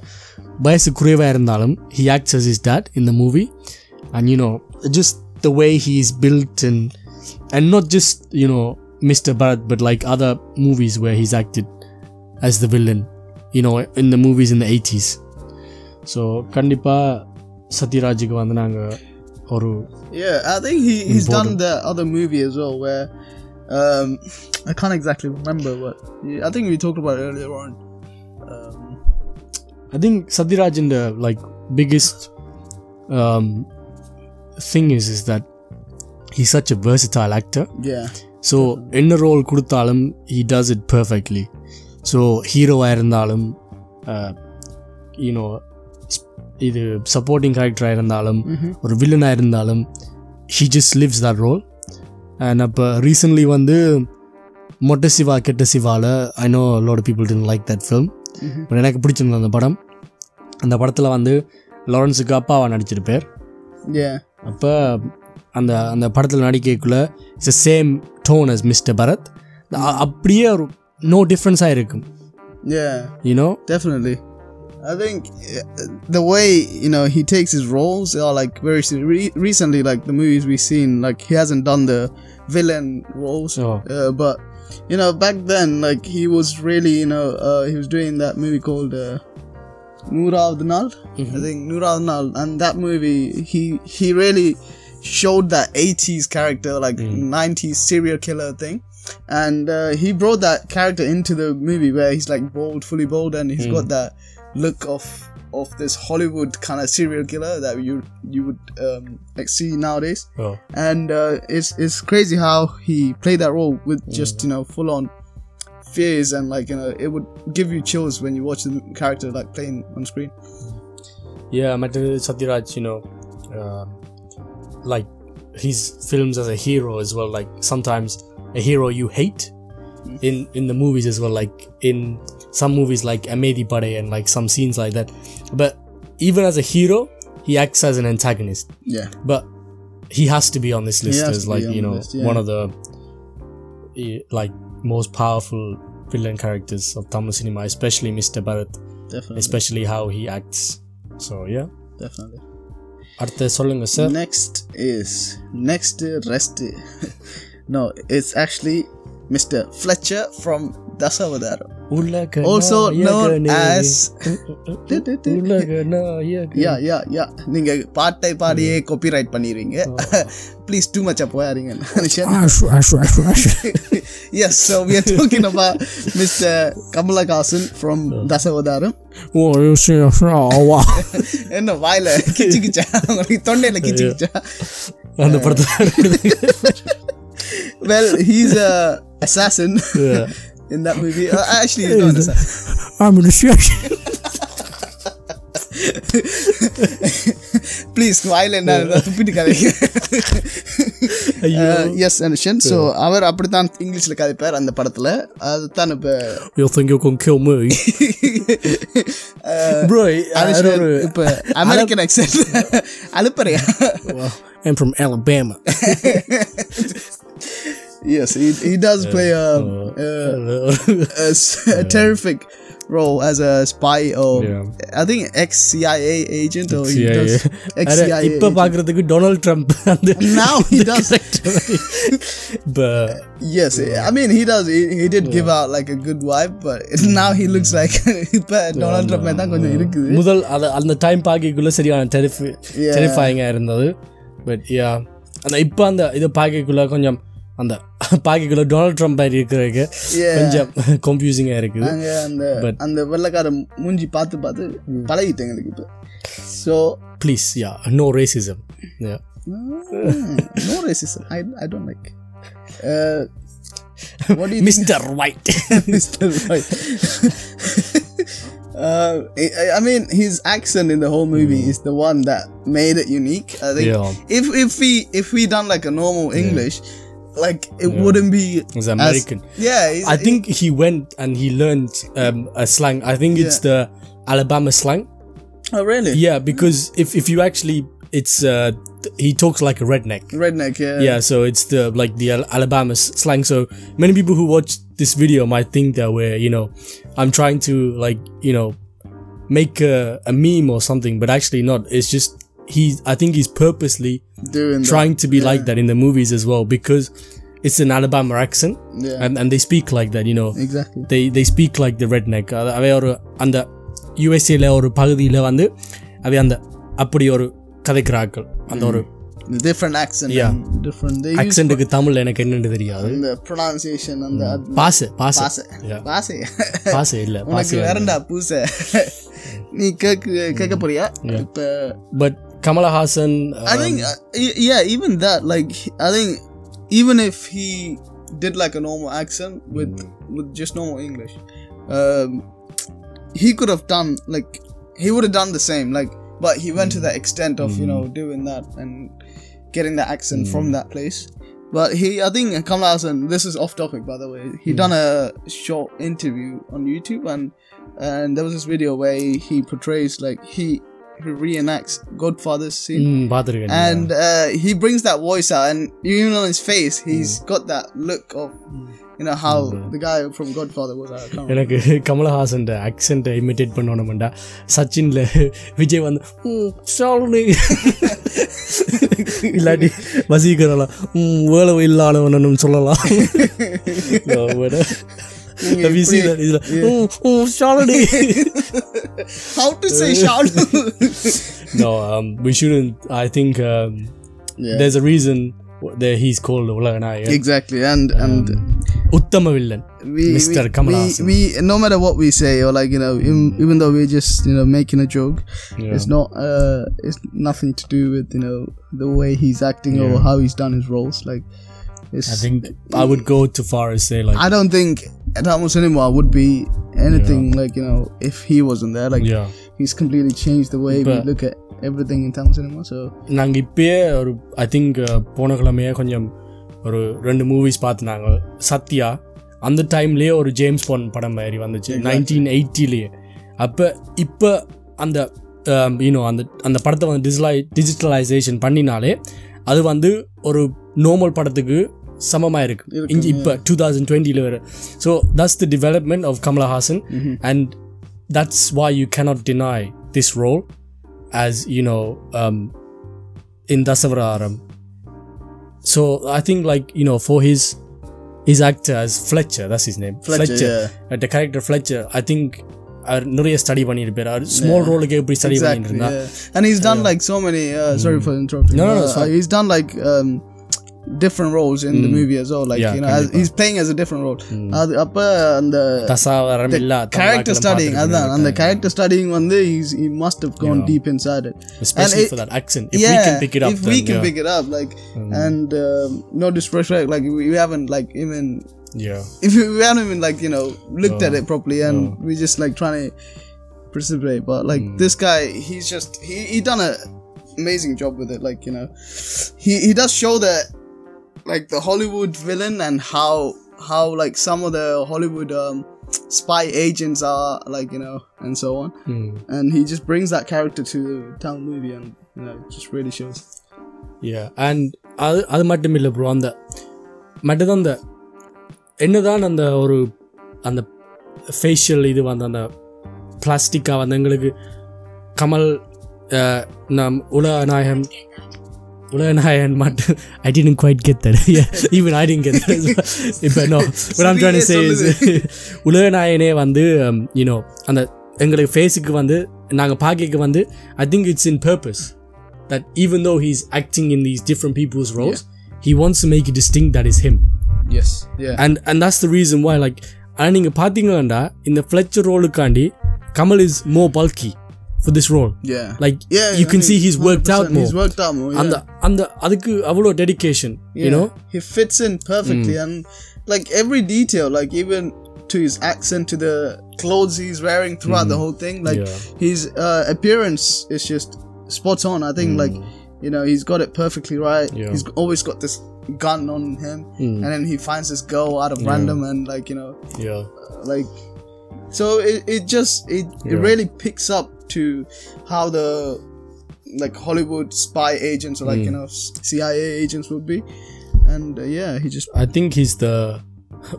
வயசு குறைவாக இருந்தாலும் he acts as is date in the movie and you know just the way he is built and and not just you know mister Bharat but like other movies where he's acted as the villain you know in the movies in the 80s so கண்டிப்பாக சத்யராஜுக்கு வந்து நாங்கள் ஒரு Yeah, I think he, he's done the other movie as well where um, I can't exactly remember what I think we talked about it earlier on. I think Satyaraj in the like biggest um, thing is is that he's such a versatile actor. yeah, so என்ன role கொடுத்தாலும் he does it perfectly. So ஹீரோவாக இருந்தாலும் you know இது supporting கேரக்டராக இருந்தாலும் ஒரு வில்லனாக இருந்தாலும் he just lives that role and அப்போ ரீசன்ட்லி வந்து மொட்டை சிவா கெட்ட சிவாவில் I know lot people tend like that film but எனக்கு பிடிச்சிருந்தது அந்த படம் அந்த படத்தில் வந்து லாரன்ஸுக்கு அப்பாவா நடிச்சிருப்பார் yeah, அப்போ அந்த அந்த படத்தில் நடிக்கக்குள்ள it's same tone as mister Bharat அ- அப்படியே ஒரு நோ டிஃப்ரென்ஸாக இருக்கும் yeah, you know definitely. I think uh, the way you know he takes his roles are like very se- re- recently, like the movies we've seen, like he hasn't done the villain roles, Oh. uh, but you know back then, like he was really you know uh, he was doing that movie called. Uh, Nooravathu Naal, I think Nooravathu Naal, and that movie he he really showed that 80s character like 90s serial killer thing. And uh, he brought that character into the movie where he's like bald fully bald and he's got that look of of this Hollywood kind of serial killer that you you would um, like see nowadays. Oh. And uh, it's it's crazy how he played that role with just mm. you know full on fears and like you know it would give you chills when you watch the character like playing on screen. Yeah, Matteo Satyaraj, you know, uh, like his films as a hero as well. Like sometimes a hero you hate mm. in in the movies as well. Like in some movies like Amaidhi Padai and like some scenes like that. But even as a hero, he acts as an antagonist. Yeah. But he has to be on this list as like, you know, yeah. one of the eh, like most powerful villain characters of Tamil cinema, especially Mr. Bharat. Definitely. Especially how he acts. So yeah. Definitely. அடுத்து சொல்லுங்க sir next is next rest no it's actually Dasavatharam. உலக also known as yeah yeah yeah நீங்க பாட்டை பாடியே copyright பண்ணிடுவீங்க please too much அப்போ யாரிங்க yes so we are talking about mister Kamalahasan from Dasavatharam. என்ன வாயில கிச்சு கிச்சா? உங்களுக்கு தொண்டையில கிச்சு கிச்சா? அந்த படத்தை well he's a assassin in that movie. actually, I'm an Australian. Please, smile, no, I learned that. That's pretty good. Yes, Anushan. So, our Apritan English like pair and the Parthala. You think you can kill me? Bro, I uh, don't know. American accent. Alipari. I'm from Alabama. yes he, he does play a, a, a s- a terrific role as a spy or Yeah. I think ex CIA agent or he CIA. does ex அட, CIA இப்ப பாக்குறதுக்கு Donald Trump அந்த Now he does. But Yes, I mean he does. He, he did give out like a good vibe, but now he looks like இப்ப Donald Trump தான் கொஞ்சம் இருக்குது முதல் அத அந்த டைம் பார்க்கக்குள்ள சரியான டெரிஃபி Yeah. டெரிஃபைங்காக இருந்தது பட் யா அந்த இப்போ அந்த இது பார்க்கக்குள்ள கொஞ்சம் அந்த பார்க்கக்குள்ள டொனால்ட் ட்ரம்ப் மாதிரி இருக்கிறதுக்கு Yeah. கொஞ்சம் கன்ஃபியூசிங்காக இருக்குது நாங்க அந்த அந்த வெள்ளக்கார மூஞ்சி பார்த்து பார்த்து பழகிட்டேன் எங்களுக்கு இப்போ so please yeah no racism yeah no racism I I don't like what do you think mister white Mr. Right. uh, I, I mean, his accent in the whole movie is the one that made it unique. I think Yeah. if if we if we done like a normal English, like it wouldn't be as- American. yeah, he's- I think he went and he learned um, a slang. I think it's the Alabama slang. oh really? Yeah, because if if you actually, it's uh, he talks like a redneck. Redneck, yeah. Yeah, so it's the like the Alabama slang. So many people who watch this video might think that we're you know I'm trying to like you know make a, a meme or something, but actually not. It's just he. I think he's purposely Doing that. trying to be like that in the movies as well because it's an Alabama accent Yeah. and, and they speak like that. You know, Exactly. they they speak like the redneck அவை ஒரு அந்த யூஎஸ்ஏல ஒரு பகுதியில் வந்து அவை அந்த அப்படி ஒரு கதைக்கிறார்கள் அந்த ஒரு The different accent. Yeah. and different. They use ஆக்சென்ட்டுக்கு தமிழ்ல எனக்கு என்னன்னு தெரியாது the pronunciation and the பாச பாச பாசை Yeah. பாசை பாச இல்ல உனக்கு பாச வேறண்டா பூசை நீ கேக்கு கேட்க போறியா இப்ப but Kamala Hassan. Um, I think, um, uh, yeah, even that. Like, I think even if he did like a normal accent with mm. with just normal English, um, he could have done like he would have done the same. Like, but he went mm. to hmm. the extent of mm. you know hmm. doing that and getting the accent hmm. from that place. But he, I think Kamala Hassan. This is off topic, by the way. He done a short interview on YouTube, and and there was this video where he portrays like he he reenacts Godfather's scene பார்த்திருக்கேன் and uh, he brings that voice out and even on his face he's got that look of you know how the guy from godfather was. எனக்கு கமலஹாசன் ஆக்சென்ட்டை imitate பண்ணணும்டா சச்சின்ல விஜய் வந்து "ம், ஷாலினி இல்லாட்டி வசீகரலாம் "ம், வேலை இல்லாதவனும் சொல்லலாம் Have you seen that? He's like, oh, oh, Shalini. How to say Shalini? no, um, we shouldn't. I think um, yeah. there's a reason that he's called Ulaganaya. Exactly, and um, and Uttama villain, we, Mr. Kamala. We, we, no matter what we say, or like you know, even, even though we're just you know making a joke, yeah. it's not. Uh, it's nothing to do with you know the way he's acting yeah. or how he's done his roles. Like it's I think I would go too far as say like I don't think Tamil cinema would be anything like you know if he wasn't there. Like yeah he's completely changed the way we But- look at everything in Tamil cinema. So நாங்கள் இப்பயே ஒரு I think போன கிழமையே கொஞ்சம் ஒரு ரெண்டு movies பார்த்து நாங்கள் சத்யா அந்த டைம்லேயே ஒரு ஜேம்ஸ் பாண்ட் படம் மாதிரி வந்துச்சு நைன்டீன் எயிட்டிலேயே அப்போ இப்போ அந்த யூனோ அந்த அந்த படத்தை வந்து டிஜிட்டலை டிஜிட்டலைசேஷன் பண்ணினாலே அது வந்து ஒரு நார்மல் படத்துக்கு சமமாக இருக்கு இங்கே இப்போ டூ தௌசண்ட் டுவெண்ட்டியில் வேறு so that's the development of Kamal Haasan and that's why you cannot deny this role as you know um, in Dasavararam. So I think like you know for his his actor as Fletcher, that's his name. Fletcher, Uh, the character Fletcher, I think அவர் நிறைய study பண்ணியிருப்பார் அவர் small ரோலுக்கு எப்படி study Exactly. பண்ணிட்டு இருந்தா Yeah. And he's done like so many. Uh, Sorry for interrupting. No, different roles in the movie as well. Like Yeah, you know, as, he's playing as a different role. அது அப்ப அந்த தசாவரம் இல்ல character studying அதான் அந்த character studying வந்து he's he must have gone deep inside it. especially it- for that accent if yeah, we can pick it up if then, we can yeah. pick it up, like, and um, no disrespect, like we, we haven't like even yeah if we, we haven't even like you know looked at it properly, and we just like trying to precipitate. But like this guy, he's just he he done a amazing job with it. Like you know, he he does show that like the Hollywood villain and how how like some of the Hollywood um, spy agents are like you know and so on. Hmm. And he just brings that character to the town movie, and you know, it just really shows. yeah and அது அது மட்டும் இல்லை bro அந்த மட்டும்தான் அந்த என்னதான் அந்த ஒரு அந்த ஃபேஷியல் இது வந்து அந்த பிளாஸ்டிக்காக வந்து எங்களுக்கு கமல் அஹ், நம் உலகநாயகம் உலகநாயகன் மட்டும் ஐ didn't quite get that yeah, even I didn't get that இப்போ no what I'm trying to say is உலகநாயகனே வந்து யூனோ அந்த எங்களுக்கு ஃபேஸுக்கு வந்து நாங்கள் பார்க்க வந்து I think it's in purpose that even though he's acting in these different people's roles, he wants to make it distinct that is him. Yes. Yeah. And and that's the reason why like ஆனால் நீங்கள் பார்த்தீங்கன்னா இந்த Fletcher ரோலுக்காண்டி Kamal is more bulky for this role. Yeah. Like yeah. you I can mean, see he's worked out 100%, more. He's worked out more. Yeah. அந்த அந்த அதுக்கு அவ்வளோ dedication Yeah. you know he fits in perfectly and like every detail like even to his accent to the clothes he's wearing throughout the whole thing like Yeah. his uh, appearance is just spot on i think like you know he's got it perfectly right Yeah. he's always got this gun on him and then he finds this girl out of random and like you know yeah like so it, it just it, it Yeah. really picks up to how the like hollywood spy agents or like you know cia agents would be and uh, yeah he just I think he's the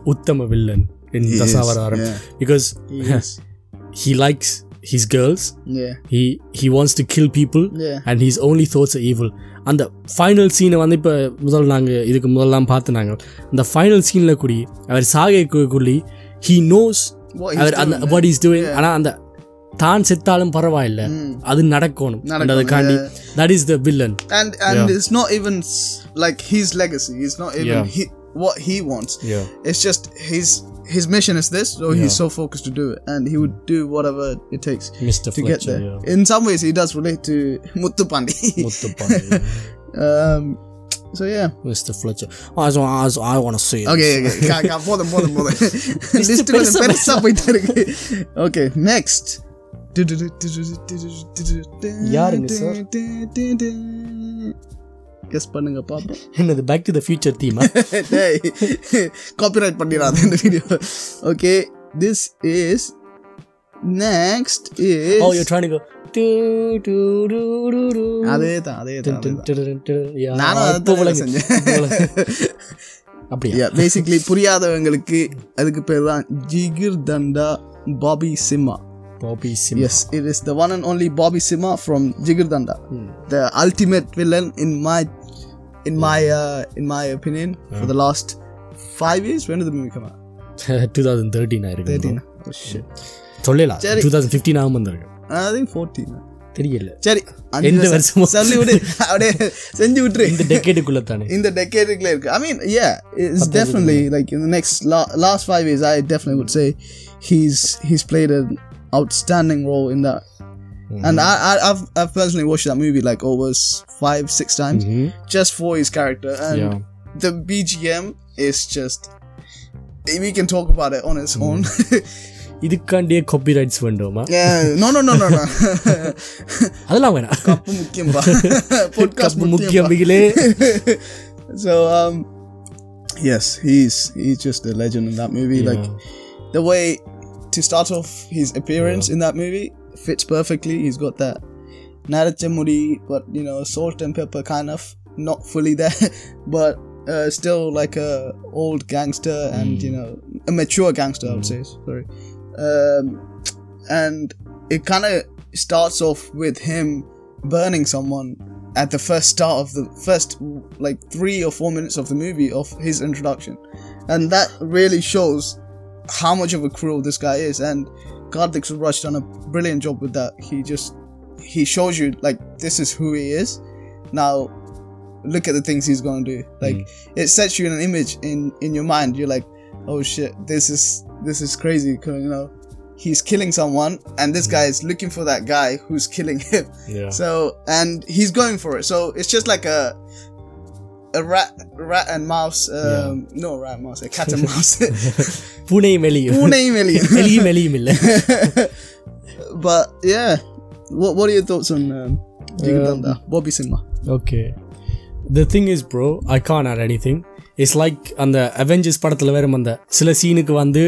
uttama villain in He is, Dasavararam yeah. because he he likes his girls yeah he he wants to kill people Yeah. and his only thoughts are evil அந்த final சீனை வந்து இப்போ முதல் நாங்கள் இதுக்கு முதல்லாம் பார்த்து நாங்கள் அந்த ஃபைனல் சீனில் கூடி அவர் சாகைக்குள்ளி ஹீ நோஸ் அவர் அந்த வாட் இஸ் டூயிங் ஆனால் அந்த தான் செத்தாலும் பரவாயில்ல. Hmm. அது நடக்கணும். அதுக்காண்டி that is the villain and and it's not even like his legacy is not even he what he wants. Yeah. It's just his his mission is this so yeah. he's so focused to do it. And he would do whatever it takes Mr. to Fletcher, get there. yeah. in some ways he does relate to Muthupandi. Um, so yeah mister Fletcher I want to say Okay, okay. கா- கா- போதும் போதும் போதும் list கொஞ்சம் பெருசா போயிட்டு இருக்கு okay next யாருங்க sir? கெஸ் பண்ணுங்க பாப்போம் என்னது பேக் டு த ஃபியூச்சர் தீமா டேய் காப்பிரைட் பண்ணிடாத இந்த video okay this is next is oh you trying to go அதே தான் அதே தான் நானும் அதை செஞ்சேன். அப்படியா? பேசிக்கலி புரியாதவங்களுக்கு அதுக்கு பேர் தான் Jigar Thanda Bobby Simha. Bobby Simha. Yes it is the one and only Bobby Simha from Jigar Thanda the ultimate villain in my in my in my opinion for the last five years when திரும்பி மிக்கமா two thousand thirteen ஆயிருக்கு thirteen Oh shit. சொல்லலாம் சரி. Two thousand fifteen ஆகும் வந்திருக்கு I think fourteen. தெரியல சரி அஞ்சு எந்த வருஷம் வருஷமோ? சொல்லி விடு அப்படியே செஞ்சு விட்டுரு இந்த டெக்கேடுக்குள்ள தானே இந்த டெக்கேடுக்குள்ள இருக்கு ஐ மீன் yeah it's definitely like in the next la- last five years i definitely would say he's he's played an outstanding role in that and I, I i've i've personally watched that movie like over s- five six times Mhm. just for his character and Yeah. the bgm is just we can talk about it on its own இதுக்காண்டியே copyrights வேண்டுமா yeah no no no no no அதெல்லாம் வேணாம் cup முக்கியம்பா podcast cup முக்கியம் முக்கியம் மிகிலே so um Yes, he's he's just a legend in that movie. Like the way to start off his appearance in that movie fits perfectly. He's got that Narachamuri, but you know, salt and pepper kind of not fully there, but uh, still like a old gangster and you know a mature gangster. I would say sorry, um, and it kind of starts off with him burning someone at the first start of the first like three or four minutes of the movie of his introduction. And that really shows how much of a cruel this guy is. And Karthik Subbaraj done a brilliant job with that. He just he shows you like this is who he is. Now look at the things he's gonna do. Like it sets you in an image in in your mind. You're like oh shit this is this is crazy because you know he's killing someone and this guy is looking for that guy who's killing him. Yeah. so and he's going for it. So it's just like a a rat rat and mouse um, yeah. no rat and mouse a cat and mouse. பூனையும் எலியும் பூனையும் எலியும் எலியும் எலியும் but yeah. What what are your thoughts on um, um, Bobby Simha okay. The thing is bro I can't add anything. It's like அந்த Avengers படத்தில் வேறும் அந்த சில சீனுக்கு வந்து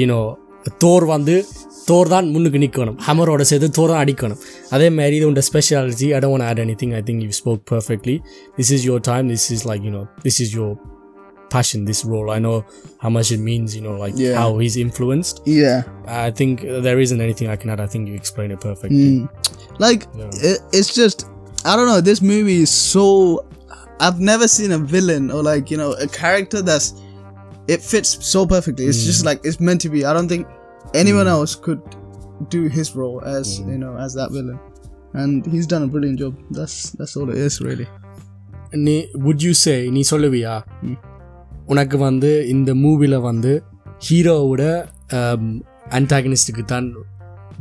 யூனோ தோர் வந்து தோர் தான் முன்னுக்கு நிற்கணும் ஹமரோட சேர்த்து தோர் தான் அடிக்கணும் அதே மாதிரி இது உண்ட speciality I don't add anything I think you spoke perfectly this is your time this is like you know this is your passion this role i know how much it means you know like Yeah. how he's influenced Yeah. i think there isn't anything i can add i think you explained it perfectly Mm. Like it, it's just I don't know. This movie is so. I've never seen a villain or like you know a character that's it fits so perfectly. It's just like it's meant to be. I don't think anyone else could do his role as you know as that villain, and he's done a brilliant job. That's that's all it is really. நீ would you say நீ சொல்லுவியா உனக்கு வந்து இந்த மூவியில் வந்து ஹீரோவோட அன்டாகனிஸ்டுக்கு தான்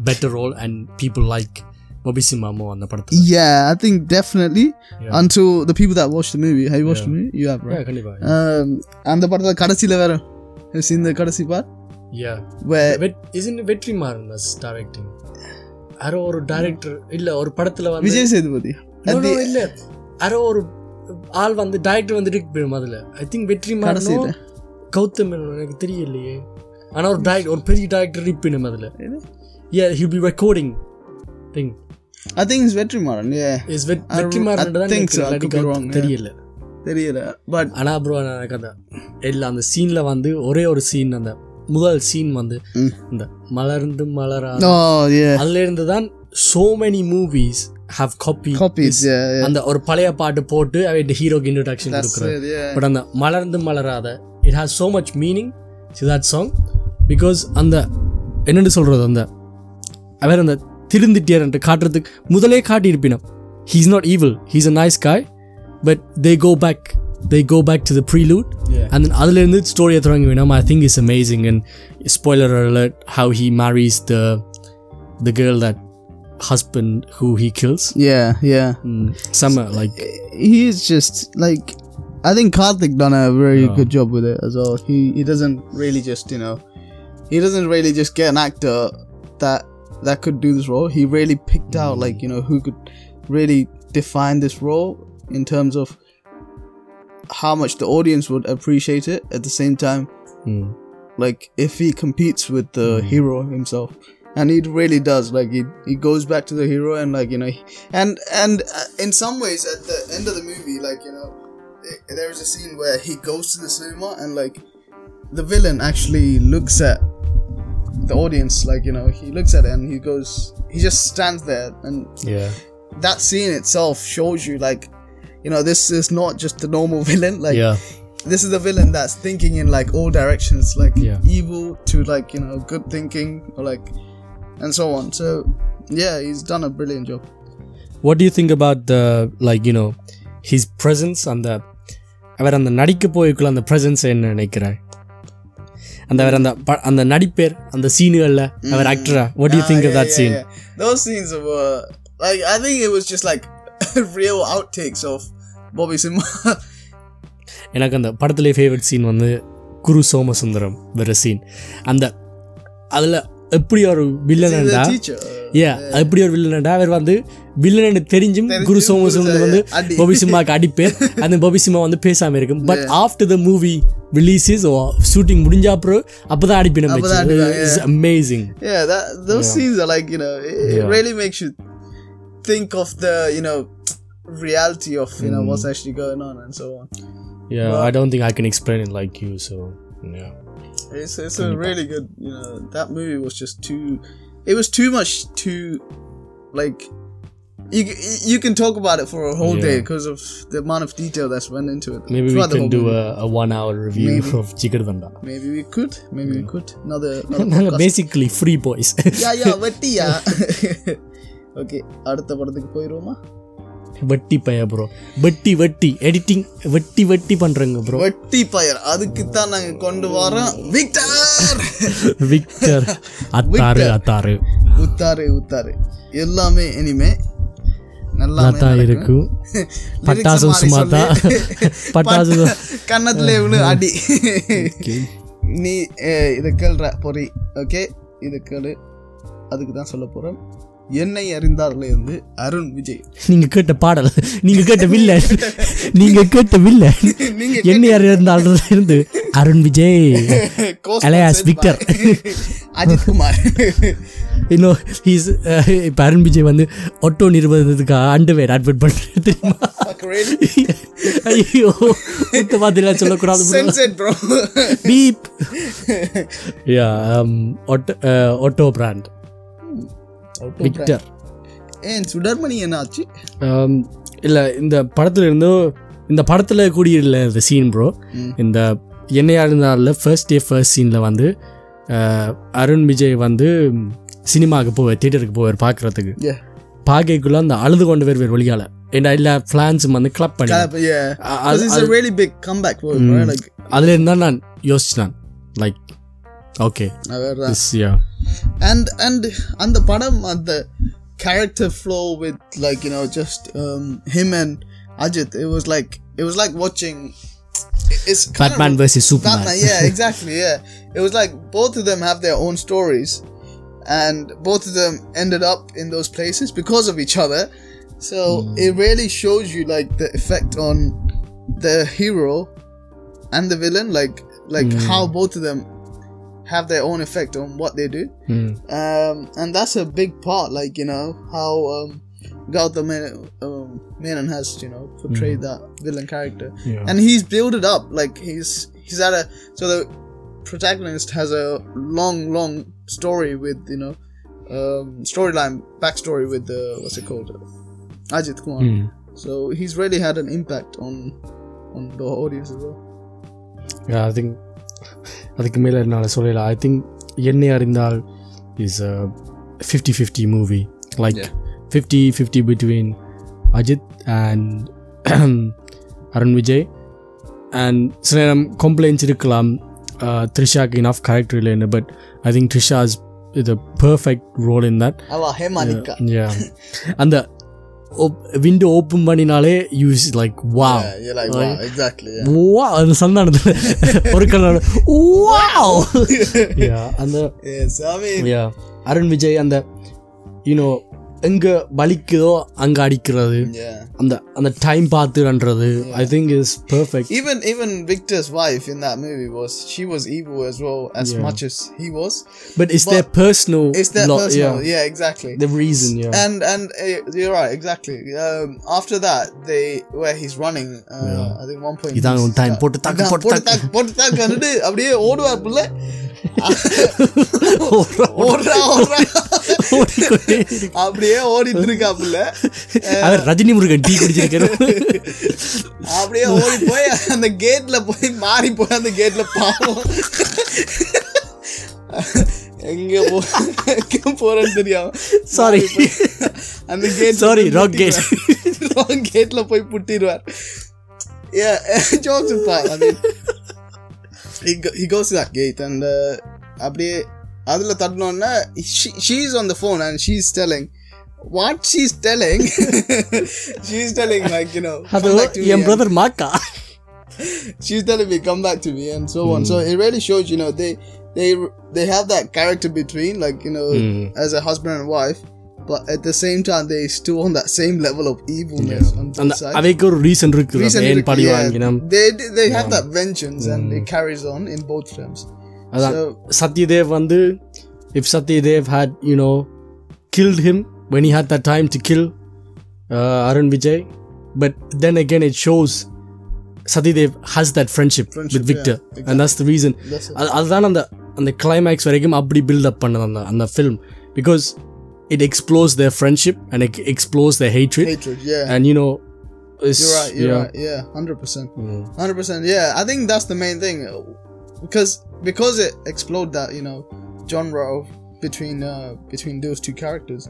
better role and people like மொபிசிமாமோ அந்த படத்தில். Yeah, I think definitely. Yeah. Until the people that watched the movie, have you watched the movie? You have, right? கண்டிப்பாக Um, அந்த படத்துல கடைசியில வேற have you seen the கடைசி part? Yeah where what is Vetri Maaran was directing யாரோ ஒரு director இல்ல ஒரு படத்துல வந்து விஜய் சேதுபதி. இல்ல. யாரோ ஒரு ஆள் வந்து டைரக்டர் வந்து இருக்கு போயிடும் அதுல. ஐ திங்க் வெற்றி மாறனோ. கௌதம் எனக்கு தெரியலையே. ஆனா ஒரு டைரக்டர் ஒரு பெரிய டைரக்டர் இருப்பினும் அதுல. Yeah he be recording thing I think it's Vetrimaaran yeah. Is I- Vetri Maaran I தான். தெரியல. தெரியல பட் ஆனா ப்ரோ எனக்கு அந்த இல்ல அந்த சீன்ல வந்து ஒரே ஒரு சீன் அந்த முதல் சீன் வந்து. இந்த மலர்ந்து மலரா yeah. அதுல இருந்து தான் so many movies have copied copies this. yeah yeah. அந்த ஒரு பழைய பாட்டு போட்டு அவன் ஹீரோக்கு இன்ட்ரடக்ஷன் கொடுக்குறாரு பட் அந்த மலர்ந்து மலராத it has so much meaning to that song because அந்த என்னென்னு சொல்கிறது அந்த அவர் அந்த திருந்திட்டியர்ன்ட்டு காட்டுறதுக்கு முதலே காட்டியிருப்பினோம் he's not evil he's a nice guy but they go back they go back to the Prelude Yeah. And then அதுலேருந்து ஸ்டோரியை தொடங்கி வேணும் ஐ think is amazing and spoiler alert have he Mary's the the girl that husband who he kills yeah yeah சம்ம like he's just like I think Karthik done a very good job with it as well. He he doesn't really just you know he doesn't really just get an actor that that could do this role. He really picked out like you know who could really define this role in terms of how much the audience would appreciate it. At the same time, like if he competes with the hero himself and he really does like he, he goes back to the hero and like you know he- and and uh, in some ways at the end of the movie like you know th- there's a scene where he goes to the cinema and like the villain actually looks at the audience like you know he looks at it and he goes he just stands there and yeah that scene itself shows you like you know this is not just the normal villain like yeah this is the villain that's thinking in like all directions like Yeah. evil to like you know good thinking or like and so on so yeah he's done a brilliant job what do you think about the like you know his presence அந்த அவர் அந்த நடிக்க போய்க்குள்ள அந்த presence என்ன நினைக்கிறார் அந்த அவர் அந்த அந்த நடிப்பேர் அந்த சீனுகள்ல அவர் ஆக்டரா what do you think Ah, of yeah, that yeah, scene yeah. those scenes were like i think it was just like real outtakes of bobby simha எனக்கு அந்த படத்திலே ஃபேவரட் சீன் வந்து குரு சோமசுந்தரம் வேற சீன் அந்த அதுல எப்படி ஒரு the வில்லன்டா teacher uh, ஏ அப்படி ஒரு வில்லனடா அவர் வந்து வில்லன் தெரிஞ்சும் குரு சோமசம் வந்து அடி. பபி சிம்மாக்கு அடிப்பேன் அந்த பபி சிம்மா வந்து பேசாம இருக்கும் but after the movie releases shooting முடிஞ்ச அப்புறம் அப்பதான் அடிப்பேன் அப்பதான் அடிப்பாங்க, amazing Yeah, that those scenes are like you know, it, it really makes you think of the you know reality of you know what's actually going on and so on. Yeah, I don't think I can explain it like you. So yeah, It's it's a really good. You know, that movie was just too. It was too much. Too, like, you you can talk about it for a whole yeah. day because of the amount of detail that's went into it. Maybe we can do a, a, one hour review maybe. of Jigarthanda. Maybe we could. Maybe yeah. we could. Another. another basically free boys. yeah yeah, வெட்டியா okay போயிருவோமா வட்டி பைய bro வெட்டி வெட்டி editing வெட்டி வெட்டி பண்றேங்க bro வெட்டி பயர் அதுக்கு தான் நாங்க கொண்டு வரோம் விக்டர். விக்டர். அத்தாறு அத்தாறு. உத்தாரு உத்தாரு எல்லாமே இனிமே நல்லா இருக்கும் பட்டாசு சும்மா தான் பட்டாசு கன்னத்துல இவ்வளவு அடி. நீ இத கேள்ற பொறி. ஓகே? இத கேளு. அதுக்கு தான் சொல்ல போறேன். என்னை அறிந்தார்ல இருந்து அருண் விஜய். நீங்க கேட்ட பாடல் நீங்க கேட்ட வில்ல நீங்க கேட்ட வில்ல நீங்க என்ன இருந்தாலும் இருந்து அருண் விஜய் by Victor. அஜித் குமார். இன்னும் ஹீஸ் இப்போ அருண் விஜய் வந்து ஒட்டோ நிறுவனத்துக்கு அண்டர்வேர் அட்வர்ட் பண்ணுறது தெரியுமா? ஐயோ இந்த மாதிரிலாம் சொல்லக்கூடாது. பீப் யா ஒட்டோ ஒட்டோ பிராண்ட் விக்டர் ஏன் சுடர்மணி என்ன ஆச்சு? இல்லை இந்த படத்துல இருந்தோ இந்த படத்தில் கூடியிருந்த இந்த சீன் ப்ரோ இந்த என்னையா இருந்தால ஃபர்ஸ்ட் டே ஃபர்ஸ்ட் சீனில் வந்து அருண் விஜய் வந்து சினிமாவுக்கு போவார் தியேட்டருக்கு போவார் பார்க்குறதுக்கு. பார்க்கக்குள்ள அந்த அழுது கொண்டு வேறு வழியால் ஏன்னா எல்லா ஃப்ளான்ஸும் வந்து கிளப் பண்ணி. அதில் இருந்தால் நான் யோசிச்சினான் like okay and and and the padam and the character flow with like you know just um, him and Ajit. It was like it was like watching. It's Batman of, versus Superman. Batman, yeah, exactly. Yeah, it was like both of them have their own stories, and both of them ended up in those places because of each other. So mm. it really shows you like the effect on the hero and the villain, like like mm. how both of them have their own effect on what they do. Mm. Um, and that's a big part, like, you know, how um, Gautam Menon, has, you know, portrayed mm. that villain character. Yeah. And he's built it up. Like, he's he's had a. So the protagonist has a long, long story with, you know, um, storyline, backstory with the. What's it called? Ajit Kumar. Mm. So he's really had an impact on on the audience as well. Yeah, I think அதுக்கு மேலே என்னால் சொல்லலாம் I think Yennai Arindhaal is fifty fifty movie like fifty fifty between Ajith and Arun Vijay and சில நேரம் complaints இருக்கலாம். த்ரிஷாக்கு enough character இல்லைன்னு but I think Trisha is இது பர்ஃபெக்ட் ரோல் இன் தட். அந்த விண்டோ ஓப்பன் பண்ணினாலே use like வா வா அந்த சந்தானத்தில் ஒரு கண்ணாட வா அந்த அருண் விஜய் அந்த யூனோ எங்க வலிக்குதோ அங்க அடிக்கிறது yeah. அந்த அந்த time பார்த்துன்றது I think is perfect Even even Victor's wife in that movie was she was evil as well as much as he was. But is there personal It's that personal, yeah. exactly. the reason yeah And and uh, you're right, exactly. Um, after that, they where he's running, uh, I think one point. இதான் he's- உன் time. போட்டு தாக்கு, இதான் போட்டு போட்டு தாக்கு, போட்டு தாக்குன்னுட்டு அப்படியே ஓடுவார் புள்ள ஓடுறா ஓடுறா ஓடிக்கொண்டே அப்படியே ஓடிட்டு இருக்காப்புல? அவர் ரஜினி முருகன் டீ குடிச்சிருக்காரு. அப்படியே ஓடி போய் அந்த கேட்ல போய் மாறி போய் அந்த கேட்ல பாவம். எங்க போ எங்க போறேன்னு தெரியாம சாரி அந்த gate sorry wrong gate wrong கேட்ல போய் புட்டிடுவார் jokes he goes that gate அந்த அப்படியே அதுல தட்டினோன்னா she is on the phone and she is telling what she's telling she's telling like you know அது come back to me N and- brother maca she's telling me come back to me and so on so it really shows you know they they they have that character between like you know as a husband and wife but at the same time they still on that same level of evilness on both அந்த sides. அவைக்கு ஒரு reason இருக்குது Reason ஏன் is- பழி yeah, வாங்கினோம் they they have that vengeance and it carries on in both films. அதான் So Satyadev வந்து if Satyadev had you know killed him when he had that time to kill uh, Arun Vijay. But then again, it shows Satyadev has that friendship, friendship with Victor, yeah, exactly. and that's the reason. அதுதான் அந்த அந்த climax the climax where up பண்ணது அந்த அந்த film because it explores their friendship and it explores their hatred and you know you're right. You're yeah. right. Yeah, hundred percent, mm. hundred percent. Yeah, I think that's the main thing, because because it explored that you know genre of between uh, between those two characters,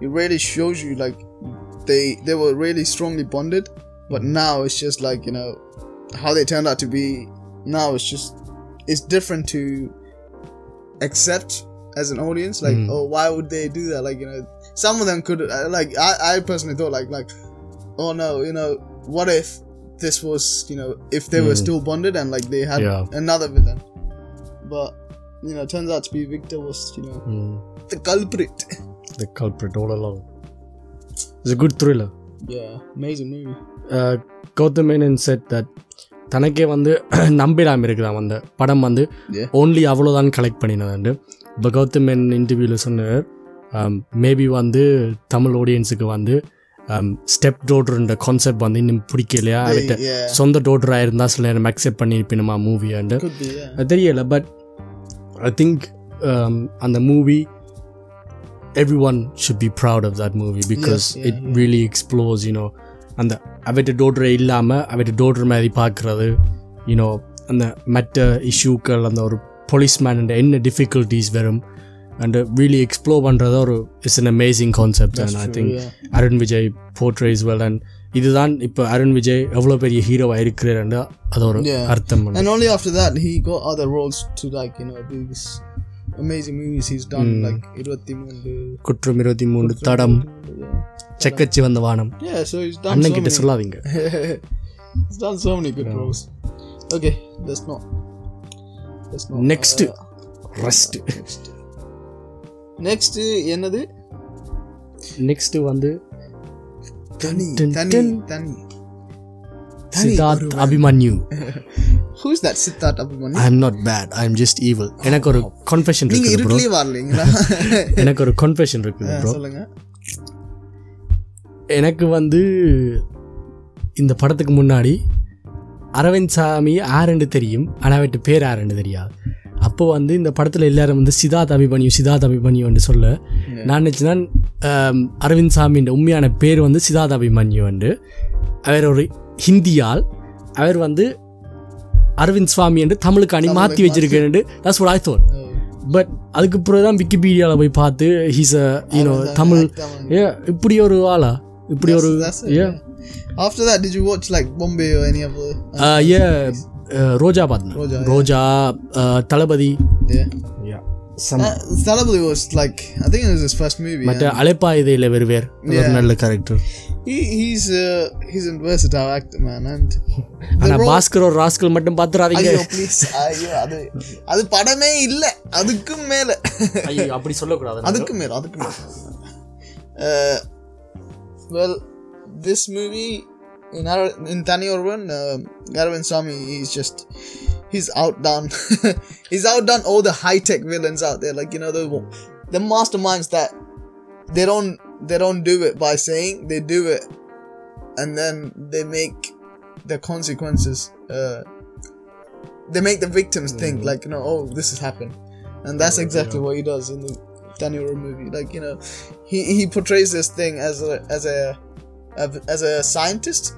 it really shows you like they they were really strongly bonded, but now it's just like you know how they turned out to be. Now it's just it's different to accept as an audience. Like, oh, why would they do that? Like, you know, some of them could uh, like I I personally thought like like oh no, you know, what if this was, you know, if they were still bonded and like they had Yeah. another villain. But, you know, turns out to be Victor was, you know, Mm. the culprit. the culprit all along it's a good thriller Yeah, amazing movie. uh, Gautham Menon said that தனக்கே வந்து நம்பிடாமல் இருக்குதாம் அந்த படம் வந்து. Only அவ்வளோதான் collect பண்ணினதுண்டு இப்போ கௌதம் மேனன் இன்டர்வியூவில் சொன்னார் maybe வந்து தமிழ் ஆடியன்ஸுக்கு வந்து ஸ்டெப் டோட்டர்ன்ற கான்செப்ட் வந்து இன்னும் பிடிக்கலையா yeah. சொந்த டோட்டராக இருந்தால் சில நேரம் அக்செப்ட் பண்ணியிருப்பினுமா மூவியாண்டு Could be, yeah. I think அந்த movie everyone should be proud of that movie because yeah, it really explores you know அந்த அவட்ட டோட்டரை இல்லாமல் அவட்ட டோட்டர் மாதிரி பார்க்குறது யூனோ அந்த மற்ற இஷ்யூக்கள் அந்த ஒரு போலீஸ்மேன் என்ன டிஃபிகல்ட்டிஸ் வரும் அண்ட் ரியலி எக்ஸ்ப்ளோர் பண்ணுறது ஒரு it's an amazing concept and I think yeah. Arun Vijay portrays well and இதுதான் இப்போ அருண் விஜய் எவ்வளோ பெரிய ஹீரோவாக இருக்கிறாருன்னு அது ஒரு அர்த்தம் and only after that he go roles to like you know this amazing இருபத்தி மூன்று குற்றம் இருபத்தி மூணு தடம் செக்கச்சி வந்த வானம். அண்ணன் கிட்ட சொல்லாதீங்க. It's done so many good roles. Okay that's not that's என்னது? நெக்ஸ்ட் வந்து தனி தனி dun. தனி. Siddharth Abhimanyu. Who's that Siddharth Abhimanyu? I am not bad I am just evil எனக்கு ஒரு கன்ஃபெஷன் நீங்க இருக்குது ப்ரோ வரலீங்களா? எனக்கு ஒரு கன்ஃபெஷன் இருக்குது ப்ரோ சொல்லுங்க. எனக்கு வந்து இந்த படத்துக்கு முன்னாடி அரவிந்த் சாமி ஆரண்டு தெரியும் ஆனால் அவர்கிட்ட பேர் ஆரண்டு தெரியாது. அப்போ வந்து இந்த படத்தில் எல்லாரும் வந்து சித்தார்த் அபிமன்யு சித்தார்த் அபிமன்யுன்னு சொல்ல நான் நினச்சிதான் அரவிந்த் சாமியின் உண்மையான பேர் வந்து சித்தார்த் அபிமன்யு வந்து அவர் ஒரு ஹிந்தியால் அவர் வந்து அரவிந்த் சுவாமி என்று தமிழுக்கு அணி மாற்றி வச்சிருக்கேன் that's what I thought. But அதுக்கு பிறகு தான் விக்கிபீடியாவில் போய் பார்த்து he's a you know Tamil. ஏ இப்படி ஒரு ஆளா? இப்படி ஒரு. ஏ After that, did you watch like Bombay or any of the? ஏ ரோஜா பார்த்தேன் Roja, uh, Thalapathi was like I think is is first movie but அலைப்பாயுதையில் வெறுவேர் ஒரு நல்ல character he's he's in versatile actor man and ஆனால் பாஸ்கர் ஒரு rascal மட்டும் பார்த்துறாதீங்க. Please ஐயோ அது அது படமே இல்லை. அதுக்கும் மேலே. ஐயோ அப்படி சொல்லக்கூடாது. அதுக்கும் மேலே அதுக்கும் மேலே. Well this movie in Ar- in Thani Oruvan uh, Arvind Swamy he's just he's outdone. He's outdone all the high tech villains out there. Like you know the the masterminds that they don't they don't do it by saying they do it and then they make the consequences uh, they make the victims think like you know oh this has happened. And that's exactly what he does in the Daniel Ro movie. Like you know he he portrays this thing as a as a as a scientist.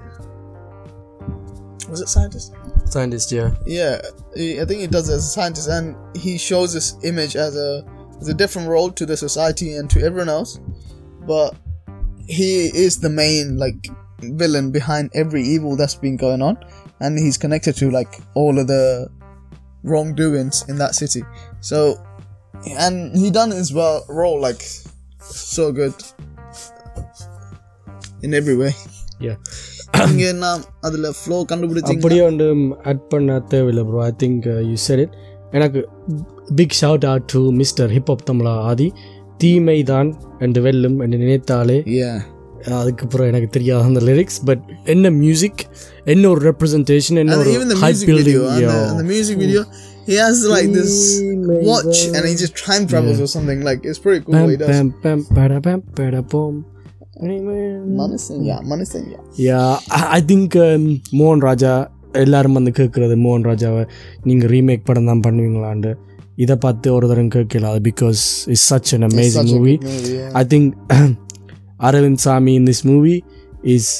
Was it scientist? Scientist, yeah. Yeah, I think he does as a scientist, and he shows this image as a as a different role to the society and to everyone else. But he is the main like villain behind every evil that's been going on, and he's connected to like all of the wrongdoings in that city. So, and he done his well role like so good. In every way yeah இங்க நான் அதுல flow கண்டுபிடிச்சீங்க அப்படியே வந்து add பண்ண தேவையில்லை bro I think you said it எனக்கு big shout out to mister hip hop Tamizha Aadhi தீமை தான் என்று வெல்லும் என்று நினைத்தாலே Yeah. அதுக்கப்புறம் எனக்கு தெரியாது அந்த லிரிக்ஸ் பட் என்ன மியூசிக் என்ன ஒரு ரெப்ரசன்டேஷன் என்ன ஒரு hype building the music video, he has like this watch, and he just time travels or something. Like it's pretty cool. what he does. Yeah I think um, மோகன் ராஜா எல்லாரும் வந்து கேட்குறது மோகன் ராஜாவை நீங்கள் ரீமேக் படம் தான் பண்ணுவீங்களாண்டு இதை பார்த்து ஒரு தரம் கேட்கலாம் because it's such an amazing movie I think Arvind Swamy in this movie is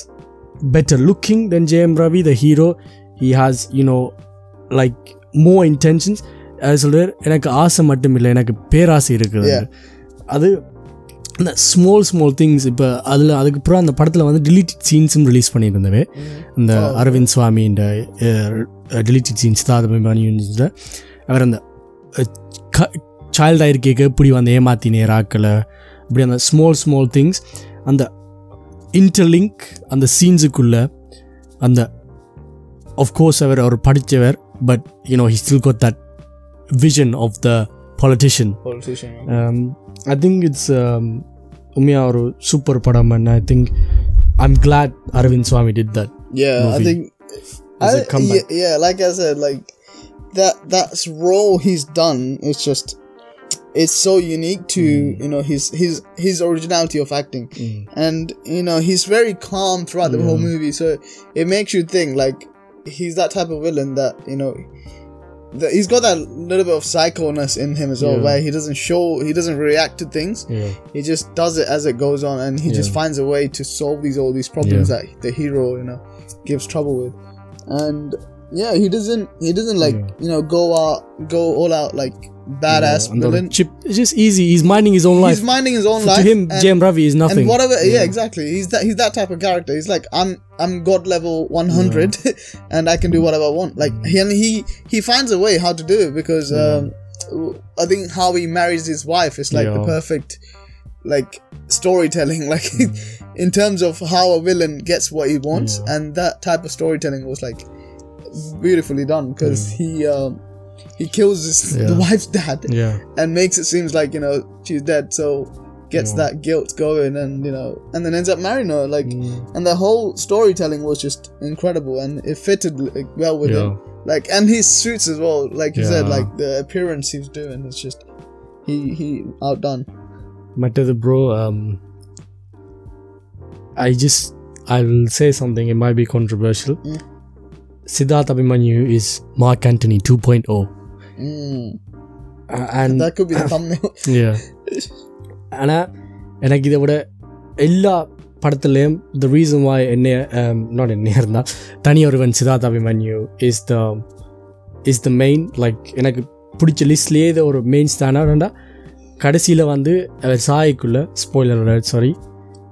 better looking than Jayam Ravi the hero he has you know like more intentions சொல்றார் எனக்கு ஆசை மட்டும் இல்லை எனக்கு பேராசை இருக்குது. அது இந்த ஸ்மால் ஸ்மால் திங்ஸ் இப்போ அதில் அதுக்கப்புறம் அந்த படத்தில் வந்து டிலீட்டட் சீன்ஸும் ரிலீஸ் பண்ணியிருந்தவே. இந்த அரவிந்த் சுவாமி இந்த டிலீட்டட் சீன்ஸ் தான் அது அவர் அந்த சைல்டாக இருக்கேக்க இப்படி வந்து ஏமாத்தினே ராக்களை இப்படி அந்த ஸ்மால் ஸ்மால் திங்ஸ் அந்த இன்டர்லிங்க் அந்த சீன்ஸுக்குள்ள அந்த ஆஃப்கோர்ஸ் அவர் அவர் படித்தவர் but you know he still got that vision of the politician I think it's Umiya ಅವರು super ಪಡಮ್ and I think I am glad Arvind Swamy did that yeah i think yeah, yeah, like i said like that that's role he's done It's just it's so unique to mm. you know his his his originality of acting mm. and you know he's very calm throughout the whole movie so it makes you think like he's that type of villain that you know that he's got that little bit of psychoness in him as well Yeah. where he doesn't show he doesn't react to things Yeah. he just does it as it goes on and he just finds a way to solve these all these problems Yeah. that the hero you know gives trouble with and yeah he doesn't he doesn't like yeah. you know go out go all out like badass yeah, villain. chip. It's just easy. He's minding his own life. he's minding his own so life to him Jayam ravi is nothing. and whatever yeah. yeah. exactly. He's that he's that type of character. He's like i'm i'm god level 100 and i can do whatever i want. Like he and he he finds a way how to do it because um, i think how he marries his wife is like the perfect like storytelling. Like mm. in terms of how a villain gets what he wants and that type of storytelling was like beautifully done because he um, he kills his, yeah. the wife's dad yeah. and makes it seems like you know she's dead. So gets that guilt going and you know and then ends up marrying her like mm. and the whole storytelling was just incredible and it fitted like, well with him like and his suits as well like you said like the appearance he's doing it's just he he outdone Matador uh, bro um I just I'll say something. It might be controversial, mm. Is Mark Antony two point O mm. And that could be the thumbnail. ஆனால் எனக்கு இதை விட எல்லா படத்துலேயும் த reason வாய் என்ன not என்ன இருந்தால் Thani Oruvan Siddharth Abhimanyu is the is the main like எனக்கு பிடிச்ச லிஸ்ட்லேயே இது ஒரு மெயின் ஸ்தானா கடைசியில் வந்து அவர் சாய்க்குள்ள ஸ்பாய்லர் சாரி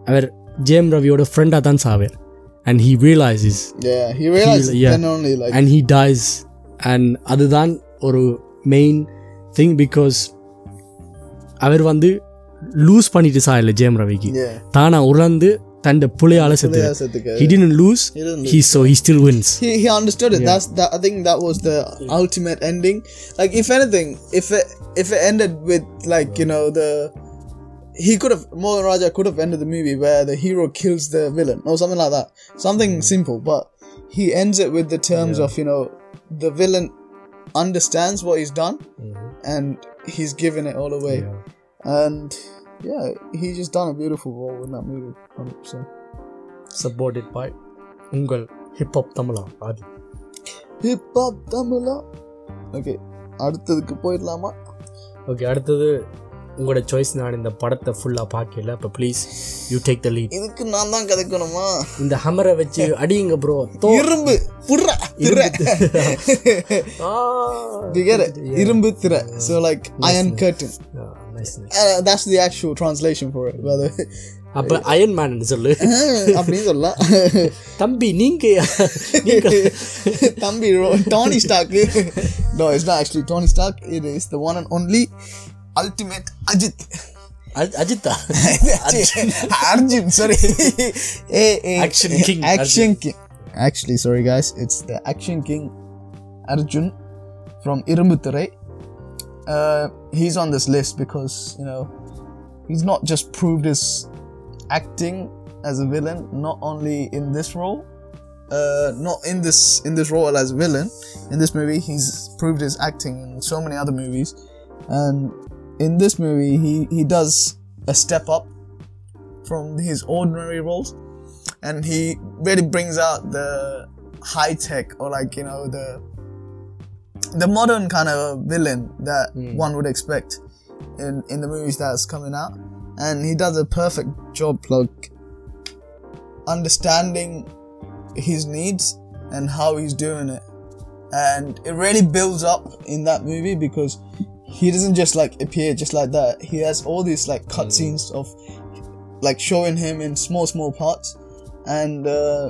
அவர் ஜேம் ரவியோட ஃப்ரெண்டாக தான் சாவார். And he realises yeah he realized yeah. then only like and he dies and அதுதான் ஒரு மெயின் திங் பிகாஸ் அவர் வந்து லூஸ் பண்ணிட்டு சாயல ஜெயம் ரவிக்கு yeah தானா உணர்ந்து தன் புள்ளையால செத்து yeah, he didn't lose He didn't he so he still wins he, he understood it. That's that. I think that was the ultimate ending. Like, if anything, if it if it ended with like you know the he could have Mohan Raja could have ended the movie where the hero kills the villain or something like that. Something mm. simple, but he ends it with the terms yeah. of you know the villain understands what he's done mm-hmm. and he's given it all away, yeah. and yeah, he just done a beautiful role in that movie. 100%. Supported by Ungal Hip Hop Tamizha Adi. Hip hop Tamizha okay அடுத்ததுக்கு போயிடலாமா Okay, அடுத்தது உங்களோட choice நான் இந்த படத்தை ஃபுல்லாக பார்க்கல. அப்போ please you take the lead இதுக்கு நான் தான் கதைக்கணுமா? இந்த ஹமரை வச்சு அடியுங்க ப்ரோ இரும்பு புற இரும்பு திர. So like iron curtain that's the actual translation for it அப்ப அயன் மேன் சொல்லு. அப்படின்னு சொல்லலாம் தம்பி நீங்க தம்பி Tony Stark no it's not actually Tony Stark it is the one and only ultimate Ajit. Ajit. Arjun, sorry. Eh, eh, action eh, King. Action King. Actually, sorry guys, it's the Action King Arjun from Irumbu Thirai. Uh, he's on this list because, you know, he's not just proved his acting as a villain, not only in this role, uh, not in this in this role as a villain in this movie he's proved his acting in so many other movies and in this movie, he he does a step up from his ordinary roles, and he really brings out the high tech or like you know the the modern kind of villain that hmm. one would expect in in the movies that's coming out, and he does a perfect job, like understanding his needs and how he's doing it, and it really builds up in that movie because he doesn't just like appear just like that. He has all these like cutscenes of like showing him in small small parts. And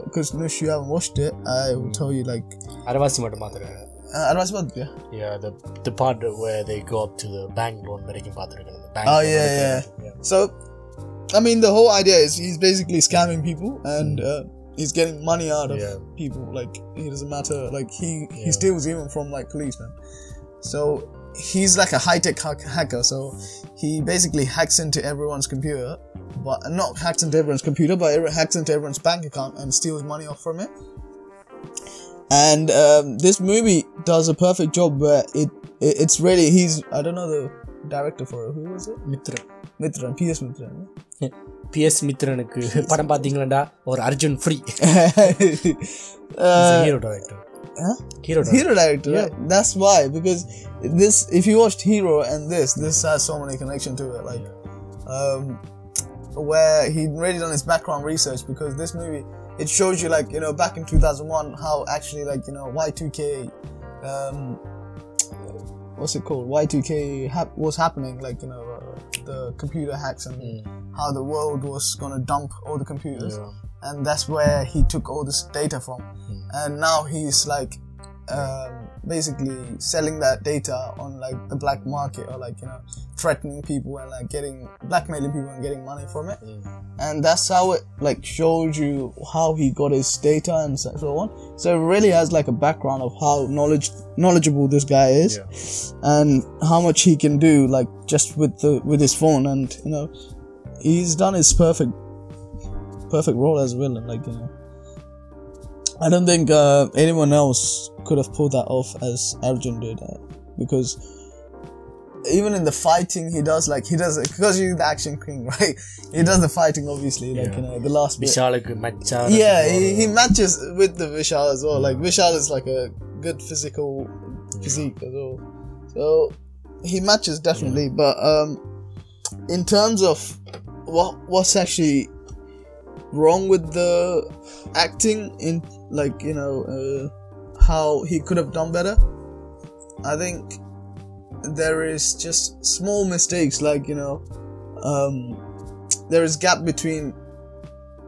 because Nush, you haven't watched it, I will tell you like அரைவாசி மட்டும் பார்த்துருக்கேன் uh, advice about yeah. Yeah, the the part where they go up to the bank loan வரைக்கும் பார்த்துருக்கேன் the bank Oh loan yeah, வரைக்கும். yeah. So, I mean, the whole idea is he's basically scamming people and uh, he's getting money out of Yeah. people. Like it doesn't matter. Like he he steals even from like policemen. So he's like a high tech hack- hacker. So he basically hacks into everyone's computer, but not hacks into everyone's computer, but it hacks into everyone's bank account and steals money off from it. And um, this movie does a perfect job where it, it it's really he's I don't know the director for it. Who was it? Mithran Mithran, P.S. Mithran. PS மித்ரனுக்கு படம் பார்த்தீங்களாண்டா ஒரு Arjun free uh, hero director huh? Hero Hero director, right? That's why because this if you watched Hero and this, this has so many connection to it. Like, um, where he really done his background research because this movie it shows you like you know back in 2001 how actually like you know Y2K, um, what's it called Y2K hap- was happening like you know uh, the computer hacks and how the world was gonna dump all the computers and that's where he took all this data from. And now he's like um, basically selling that data on like the black market or like you know threatening people and like getting blackmailing people and getting money from it. And that's how it like shows you how he got his data and so on. So it really has like a background of how knowledge knowledgeable this guy is and how much he can do like just with the with his phone. And you know he's done his perfect perfect role as villain. Like you know, I don't think uh, anyone else could have pulled that off as Arjun did, uh, because even in the fighting he does like he does because he's the action king right he does the fighting obviously like you know the last Vishal bit. Yeah he, he, matches with the Vishal as well like Vishal is like a good physical physique yeah. as well so he matches definitely yeah. but um in terms of what what's actually wrong with the acting in like you know uh, how he could have done better. I think there is just small mistakes like you know um, there is gap between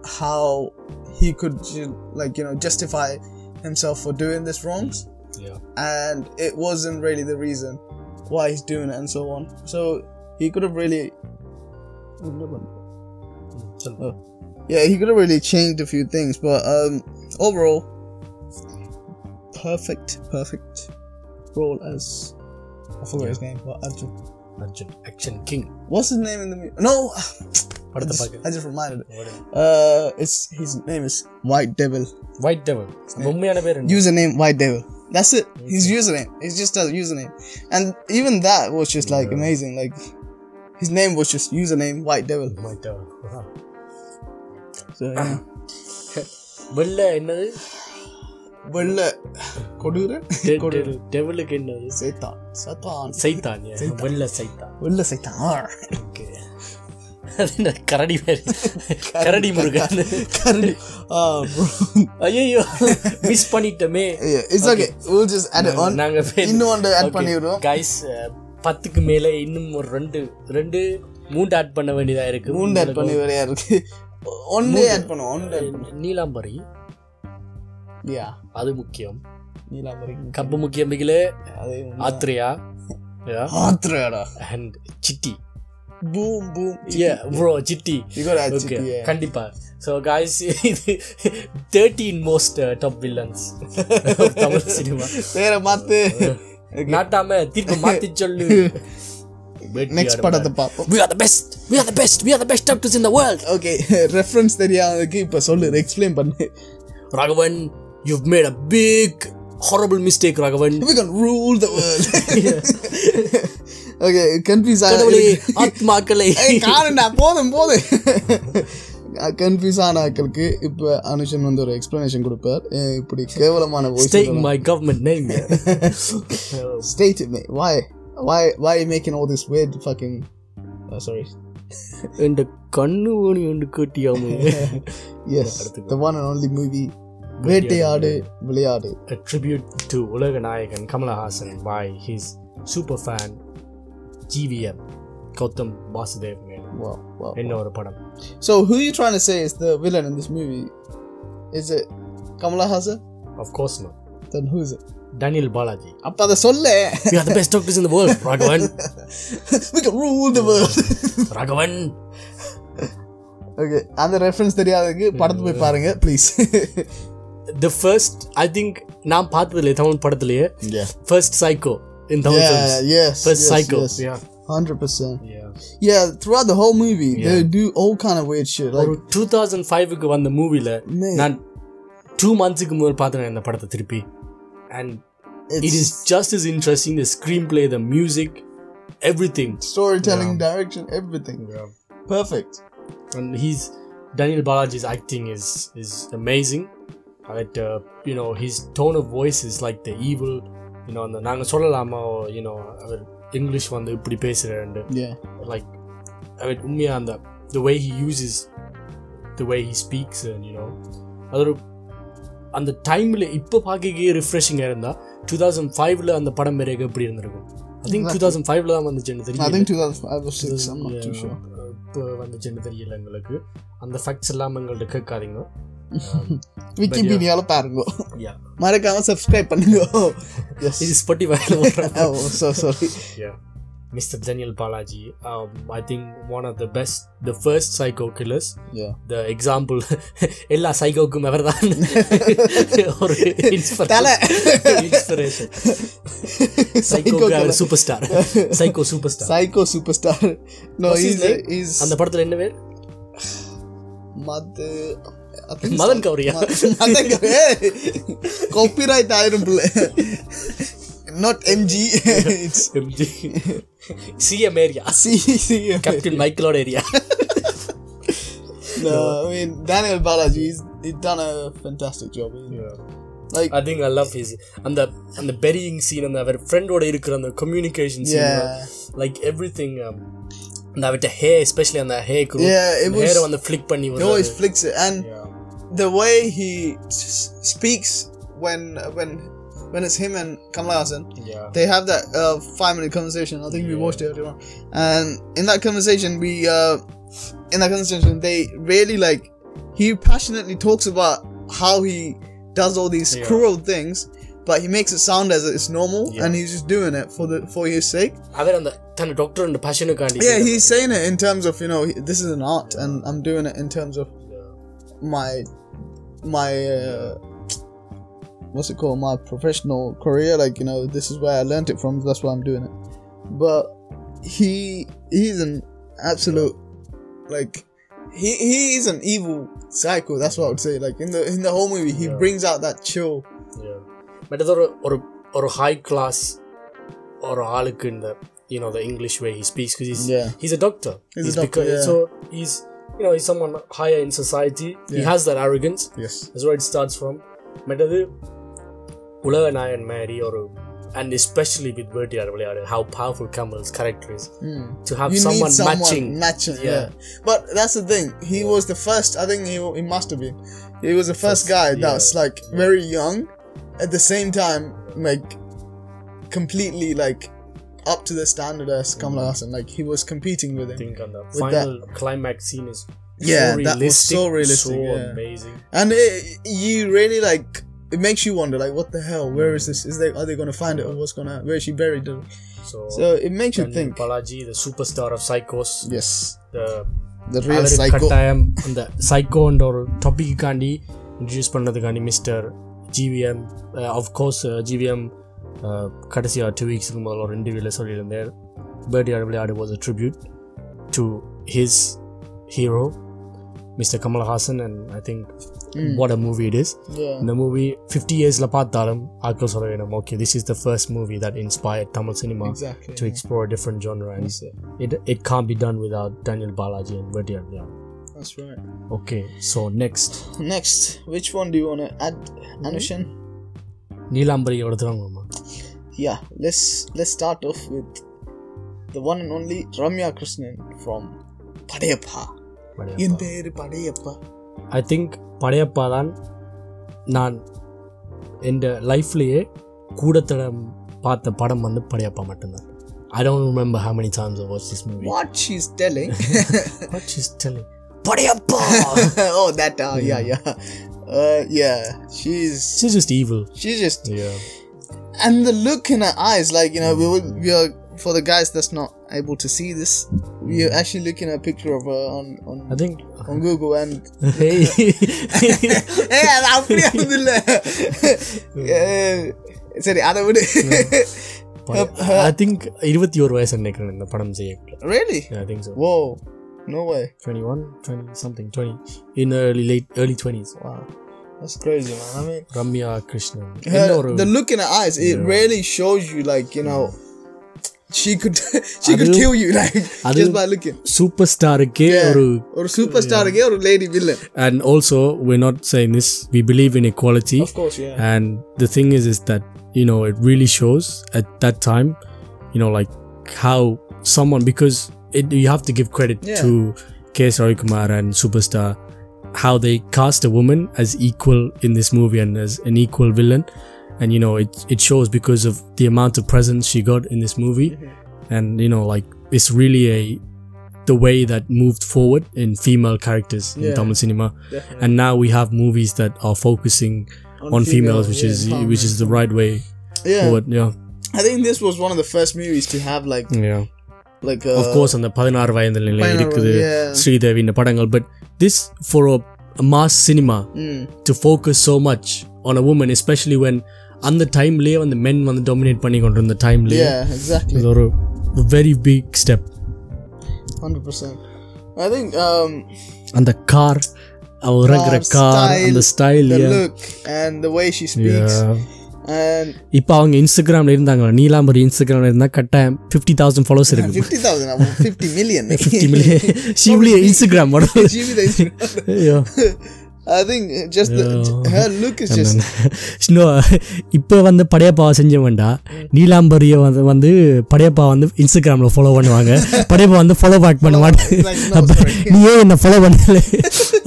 how he could like you know justify himself for doing this wrongs yeah. and it wasn't really the reason why he's doing it and so on. So he could have really hmm, yeah, he could have really changed a few things, but um, overall, perfect, perfect role as I forgot yeah. his name, but Arjun. Arjun, Action King. What's his name in the movie? No, what I, the just, I just reminded. It. Uh, it's his name is White Devil. White Devil. Username White Devil. That's it. Okay. His username. It's just a username, and even that was just like amazing. Like his name was just username White Devil. White Devil. Uh-huh. வெள்ளை என்னது? வெள்ள. கொடூர. டெவலுக்கு என்னது? சைத்தான். சத்தான். சைத்தான். வெள்ளை சைத்தான். வெள்ள சைத்தான். ஓகே. கரடி பேர் கரடி முருகன். கரடி. ஐயோ மிஸ் பண்ணிட்டோமே. It's okay. We'll just add it on. நாங்க இன்னும் ஒன்று add பண்ணி விடுவோம் கைஸ் பத்துக்கு மேல இன்னும் ஒரு ரெண்டு ரெண்டு மூன்று ஆட் பண்ண வேண்டியதா இருக்கு. மூணு add பண்ணி வரையா இருக்கு. ஒன்றே add பண்ணுவோம் நீலாம்பரி. யா. அது முக்கியம். நீலாம்பரி. கப்பு முக்கியம் அதே Athreya. ஆத்ரடா and Chitti. Boom boom yeah bro Chitti. Okay. கண்டிப்பா. ஸோ காய்ஸ் இது thirteen most top villains Tamil cinema பேரை மாத்து. நாட்டாம திருப்பி மாத்தி சொல்லு. நெக்ஸ்ட் படத்தை பார்ப்போம் we are the best we are the best we are the best doctors in the world okay reference தெரியாததுக்கு இப்போ சொல்லு எக்ஸ்பிளைன் பண்ணு raghavan you've made a big horrible mistake raghavan we can rule the world okay confuse கடவுளே ஆக ஆத்மாக்களை காரணா போதும் போதும் confuse ஆன ஆட்களுக்கு இப்போ அனுஷன் வந்து ஒரு எக்ஸ்பிளனேஷன் கொடுப்பார் இப்படி கேவலமான my government name here. state it mate why why are you making all this weird fucking oh, sorry. in the kannu oni undu kettiyamu yes the one and only movie. Vettaiyaadu Vilaiyaadu. A tribute to உலக Kamala Hassan. Why? He's super fan. Gvm Gautham Vasudev இன்னொரு படம். So who are you trying to say is the villain in this movie? Is it Kamala Hassan? of course not. Then who is it? Daniel Balaji அப்போ அதை சொல்ல. We are the best doctors in the world Raghavan we can rule the world Raghavan okay அந்த reference தெரியாததுக்கு படத்து போய் பாருங்க please the first I think நான் பார்த்ததுல Tamil படத்துலயே. First psycho in Tamil yes first psycho yeah 100% yeah yeah. throughout the whole movie yeah. they do all kind of weird shit like 2005 க்கு வந்த மூவில நான் 2 மந்த்ஸ்க்கு முதல் பார்த்தேன் இந்த படத்தை திருப்பி. And it's it is just as interesting the screenplay the music everything storytelling direction everything perfect and he's daniel balaji's acting is is amazing but uh, you know his tone of voice is like the evil you know அந்த நாங்கள் சொல்லலாமா you know our English வந்து இப்படி பேசுகிறேன் yeah like I mean உண்மையா அந்த the way he uses the way he speaks and you know அது ஒரு அந்த டைமில் இப்போ பார்க்கவே ரிஃப்ரெஷிங்காக இருந்தா டூ தௌசண்ட் ஃபைவ்ல அந்த படம் பிறகு எப்படி இருந்திருக்கும்? ஐ திங்க் டூ தௌசண்ட் ஃபைவ்ல தான் வந்துச்சுன்னு I தெரியும் think 2005 or 6 I'm not too sure. இப்போ வந்துச்சுன்னு தெரியல எங்களுக்கு. அந்த ஃபேக்ட்ஸ் எல்லாம் எங்கள்கிட்ட கேட்காதீங்க. விக்கிபீடியால பாருங்க. யா மறக்காம சப்ஸ்கிரைப் பண்ணுங்க. இது ஸ்பாட்டிஃபைல sorry. Yeah. Mr. Daniel Balaji, um, I think one of the best, the first psycho killers. yeah The example, எல்லா சைக்கோக்கும் அவர் தான் ஒரு. இன்ஸ்பிரேஷன் சைக்கோக்கு அவர் superstar psycho superstar psycho superstar no What's his he's name? he's அந்த படத்துல என்ன பேர் Madhu I think Madhan கௌரியா காப்பிரைட் ஆயிரும் பிள்ளை not MG it's CM area C C captain மைக்கேலோட area no I mean Daniel Balaji he's, he's done a fantastic job like I think I love his அந்த அந்த பெரியிங் scene அந்த அவர் ஃப்ரெண்டோட இருக்கிற அந்த communication scene yeah like every thing அந்த அவர்கிட்ட ஹே especially அந்த ஹே Yeah, it was- ஹேரை வந்து ஃபிளிக் பண்ணி he always flicks it and Yeah. the way he s- speaks when when when it's him and Kamala Hassan, yeah. they have that uh, five minute conversation. I think we watched it everyone. And in that conversation, we uh, in that conversation, they really like he passionately talks about how he does all these yeah. cruel things, but he makes it sound as it's normal, yeah. and he's just doing it for the for his sake. other than the doctor, doctor passion passion ಕಾಣಿ Yeah, he's saying it in terms of you know this is an art, and I'm doing it in terms of my my uh, what's it called my professional career like you know this is where i learned it from that's why i'm doing it but he he's an absolute like he he is an evil psycho that's what i would say like in the in the whole movie he Yeah. brings out that chill மற்றது ஒரு ஒரு ஒரு high class ஒரு ஆளுக்கு இந்த you know the English way he speaks because he's Yeah. he's a doctor. He's a doctor, yeah. So he's you know he's someone higher in society. He Yeah. has that arrogance. yes That's where it starts from. மற்றது உலகநாயன் மாதிரி ஒரு and especially with Vettaiyaadu Vilaiyaadu, how powerful Kamal's character is. Hmm. To have someone, matching. Yeah. But that's the thing. He was the first, I think he, he must have been. He was the first, guy that was like very young, at the same time, like completely like up to the standard as hmm. Kamala mm. Like he was competing with him. I think on the final climax scene is yeah, that was so realistic, so amazing. And you really like it makes you wonder like what the hell where is this is they are they gonna find it or what's gonna where is she buried So, so it makes you Daniel think Balaji, the superstar of Psychos, yes the the real அவரு psycho கட்டாயம் அந்த சைக்கோன்ற ஒரு டாபிக்காண்டி introduce பண்ணதுக்காண்டி mister GVM of course GVM கடைசியாக two வீக்ஸ்க்கு முதல்ல ஒரு இன்டர்வியூவில் சொல்லியிருந்தேன் Birdyard Vilayadu was a tribute to his hero, Mr. Kamal Hassan, and I think what a movie it is. Yeah. இந்த மூவி ஃபிஃப்டி இயர்ஸில் பார்த்தாலும் ஆட்கள் சொல்ல வேணும் okay this is the first movie that inspired Tamil cinema Exactly. to explore different genre and it, it can't be done without Daniel Balaji and Virdyard Vilayadu. That's right. Okay, so next Next, which one do you want to add, Anushan? Neelambari எடுத்துறாங்கம்மா Yeah, let's let's start off with the one and only Ramya Krishnan from Padayappa. என் பேரு Padayappa I think Padayappa தான் நான் என் லைஃப்லேயே கூடத்தடம் பார்த்த படம் வந்து படையப்பா மட்டும்தான் I don't remember how many times watch this movie What she's telling? What is telling Padayappa oh, that. Uh, yeah, yeah. Uh, yeah. She's She's just evil. she's just Yeah. and the look in her eyes, like you know, we would, we are for the guys that's not able to see this, we are actually looking at a picture of her on on, I think. on Google and hey. ஏய் அது அப்படியே வந்து இல்ல ஏய், சரி அதை விடு I think இருபத்தி ஒரு வயசு நினைக்கிறேன் இந்த படம் செய்ய really I think so. whoa no way 21, 20 something, 20 in early late early 20s. wow that's crazy man I mean Ramya Krishnan her, என்ன ஒரு the look in her eyes it really shows you like you know she could she could kill you like just by looking. superstar gay or, or superstar yeah. gay or lady villain. And also we're not saying this we believe in equality. Of course yeah. And the thing is is that you know it really shows at that time you know like how someone because you have to give credit yeah. to K.S. Ravikumar and superstar how they cast a woman as equal in this movie and as an equal villain and you know it it shows because of the amount of presence she got in this movie and you know like it's really a the way that moved forward in female characters in Yeah. Tamil cinema Definitely. and now we have movies that are focusing on, On females female, which yeah, is empowerment. which is the right way yeah forward yeah I think this was one of the first movies to have like yeah like of uh, course அந்த பதினாறு வயதில் பதினாறு இருக்குது yeah. Sridevi இந்த படங்கள் but this for a, a mass cinema mm, to focus so much on a woman especially when அந்த டைம்லேயே வந்து மென் வந்து டொமினேட் பண்ணி கொண்டு இருந்த டைம்லேயே இது ஒரு very big step hundred I think அந்த கார் அவ கார் அந்த style look and the way she speaks இப்போ அவங்க இன்ஸ்டாகிராமில் இருந்தாங்க நீலாம்பரி இன்ஸ்டாகிராம்ல இருந்தால் கட்டாயம் ஃபிஃப்டி தௌசண்ட் ஃபாலோஸ் இருக்கு fifty thousand fifty million fifty million ஷிவ்லி Instagram ஐயோ I think just look is just no இப்போ வந்து படையப்பாவை செஞ்சவன்டா நீலாம்பரியை வந்து வந்து படையப்பா வந்து இன்ஸ்டாகிராமில் ஃபாலோ பண்ணுவாங்க. படையப்பா வந்து ஃபாலோ பேக் பண்ண மாட்டேன். அப்போ நீ ஏன் என்ன ஃபாலோ பண்ணல?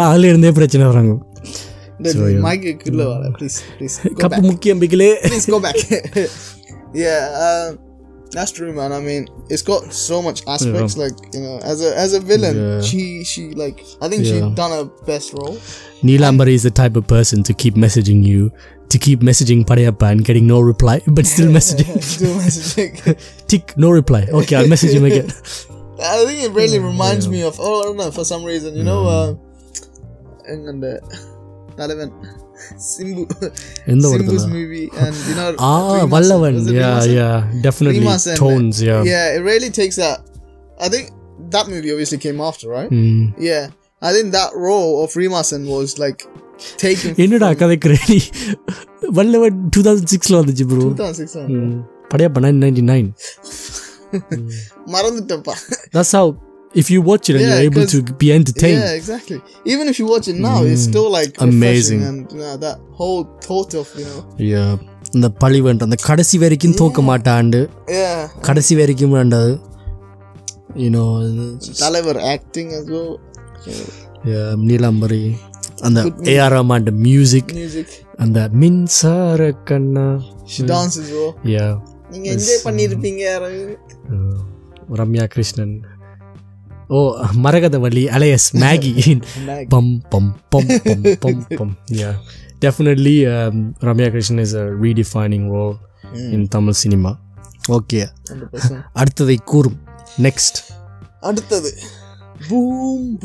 அதில் இருந்தே பிரச்சனை வராங்க மைக்குள்ளே கப்பு முக்கியம் பிக்கிலே go back that's true man. I mean it's got so much aspects like you know as a as a villain Yeah. she she like I think she done her best role. Neelambari is the type of person to keep messaging you, to keep messaging Padayappa and getting no reply, but still messaging. Still messaging. Tick, no reply. Okay, I'll message him again. I think it really reminds me of oh I don't know for some reason you know uh and the Vallavan Simbu, in the Simbu's movie and you know ah Dream Vallavan yeah yeah definitely. Dream tones yeah. Yeah it really takes that I think that movie obviously came after right? Hmm. Yeah. I think that role of Reema Sen was like taken என்னடா கதைக்கு ready வல்லவன் 2006ல வந்துச்சு bro. 2006 hmm. படையா பண்ணா 99 மறந்துட்டப்பா that's how if you watch it and Yeah, you're able to be entertained, yeah exactly even if you watch it now it's still like Amazing. refreshing and you know, that whole thought of you know yeah. இந்த பழிவன்ட்டு அந்த கடைசி வரைக்கும் தோக்க மாட்டாண்டு yeah கடைசி வரைக்கும் வேண்டாது you know தலைவர் acting as well Neelambari அந்த ஏஆர் ரஹ்மான் மியூசிக் music அந்த மின்சார கண்ணா she dances well யா நீங்க என்ஜாய் பண்ணிருப்பீங்க ரம்யா கிருஷ்ணன் ஓ மரகதவள்ளி அலையஸ் மேகி. பம் பம் பம் பம் பம் பம். Yeah definitely Ramya Krishnan is a redefining role in Tamil cinema okay 100%. அடுத்ததை கூறும். நெக்ஸ்ட் அடுத்தது. Boom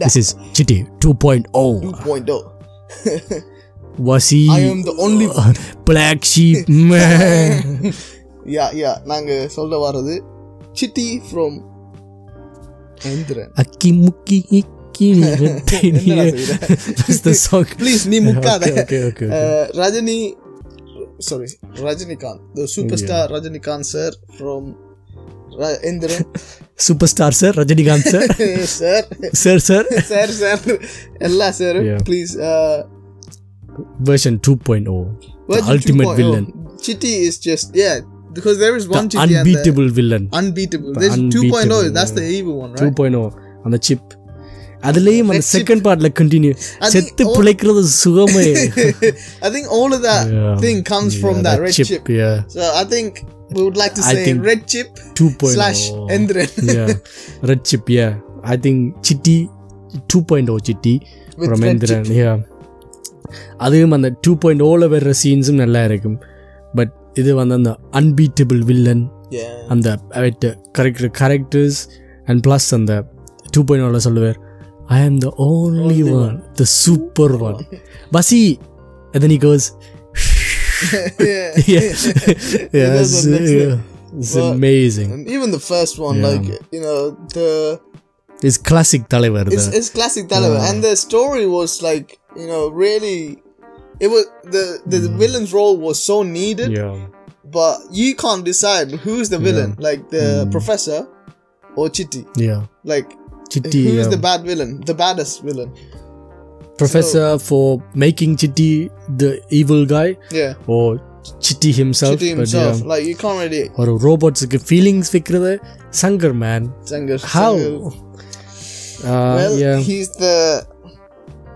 this is Chitti two point O 2.0 was he I am the only black sheep man. Yeah yeah நாங்க சொல்ல வர்றது Chitty from Enthiran. Akimuki That's the song. Please, ni muka okay, okay, okay, okay. Uh, Rajani, sorry, Rajinikanth, the superstar yeah. Rajinikanth sir from Ra- Enthiran. superstar sir, Rajinikanth sir. sir. Sir, sir. sir, sir. Allah sir, yeah. please. Uh, version 2.0. Version the ultimate 2.0. villain. Chitty is just, yeah, because there is one the unbeatable the villain unbeatable the there's unbeatable 2.0 that's the evil one right 2.0 அந்த chip அதுலயும் அந்த second பார்ட்ல continue செத்து பிழைக்கிறது சுகமே I think all of that thing comes from that red chip so I think we would like to say red chip 2.0 endren yeah red chip yeah i think chitti 2.0 chitti from endren yeah அதுவும் அந்த two point ஓவில் சீன்ஸும் நல்லா இருக்கும் இது வந்து அந்த unbeatable villain அந்த correct characters and plus அந்த two point ஒன்ல சொல்லுவார் I am the only one the super one பசி அதன் கோஸ் It's but, amazing. And even the first one, yeah. like you know, the it's classic Thalaivar. It's, it's classic Thalaivar, and the story was like you know really it was the the hmm. villain's role was so needed. Yeah. But you can't decide who's the villain, hmm. yeah. like the mm. professor or Chitti. Yeah. Like Chitti, who's yeah. the bad villain, the baddest villain. Professor so, for making Chitti the evil guy. Yeah. Or Chitti himself. Chitti himself. Yeah. Like you can't really. Or robots feelings fikrade. Sangar man. Sangar. How? Sangar. Uh, well, yeah. he's the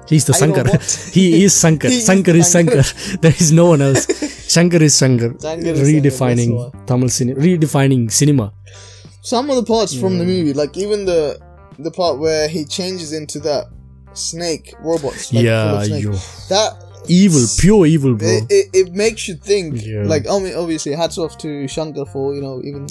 he's the I Sankar he is Sankar He is Sankar is Sankar. Sankar there is no one else Shankar is is redefining Tamil cinema redefining cinema some of the parts from the hmm. movie, like even the the part where he changes into that snake robot. Like, yeah snake. yo That evil pure evil bro it, it, it makes you think. Yeah. Like I mean, obviously, hats off to Shankar for you know even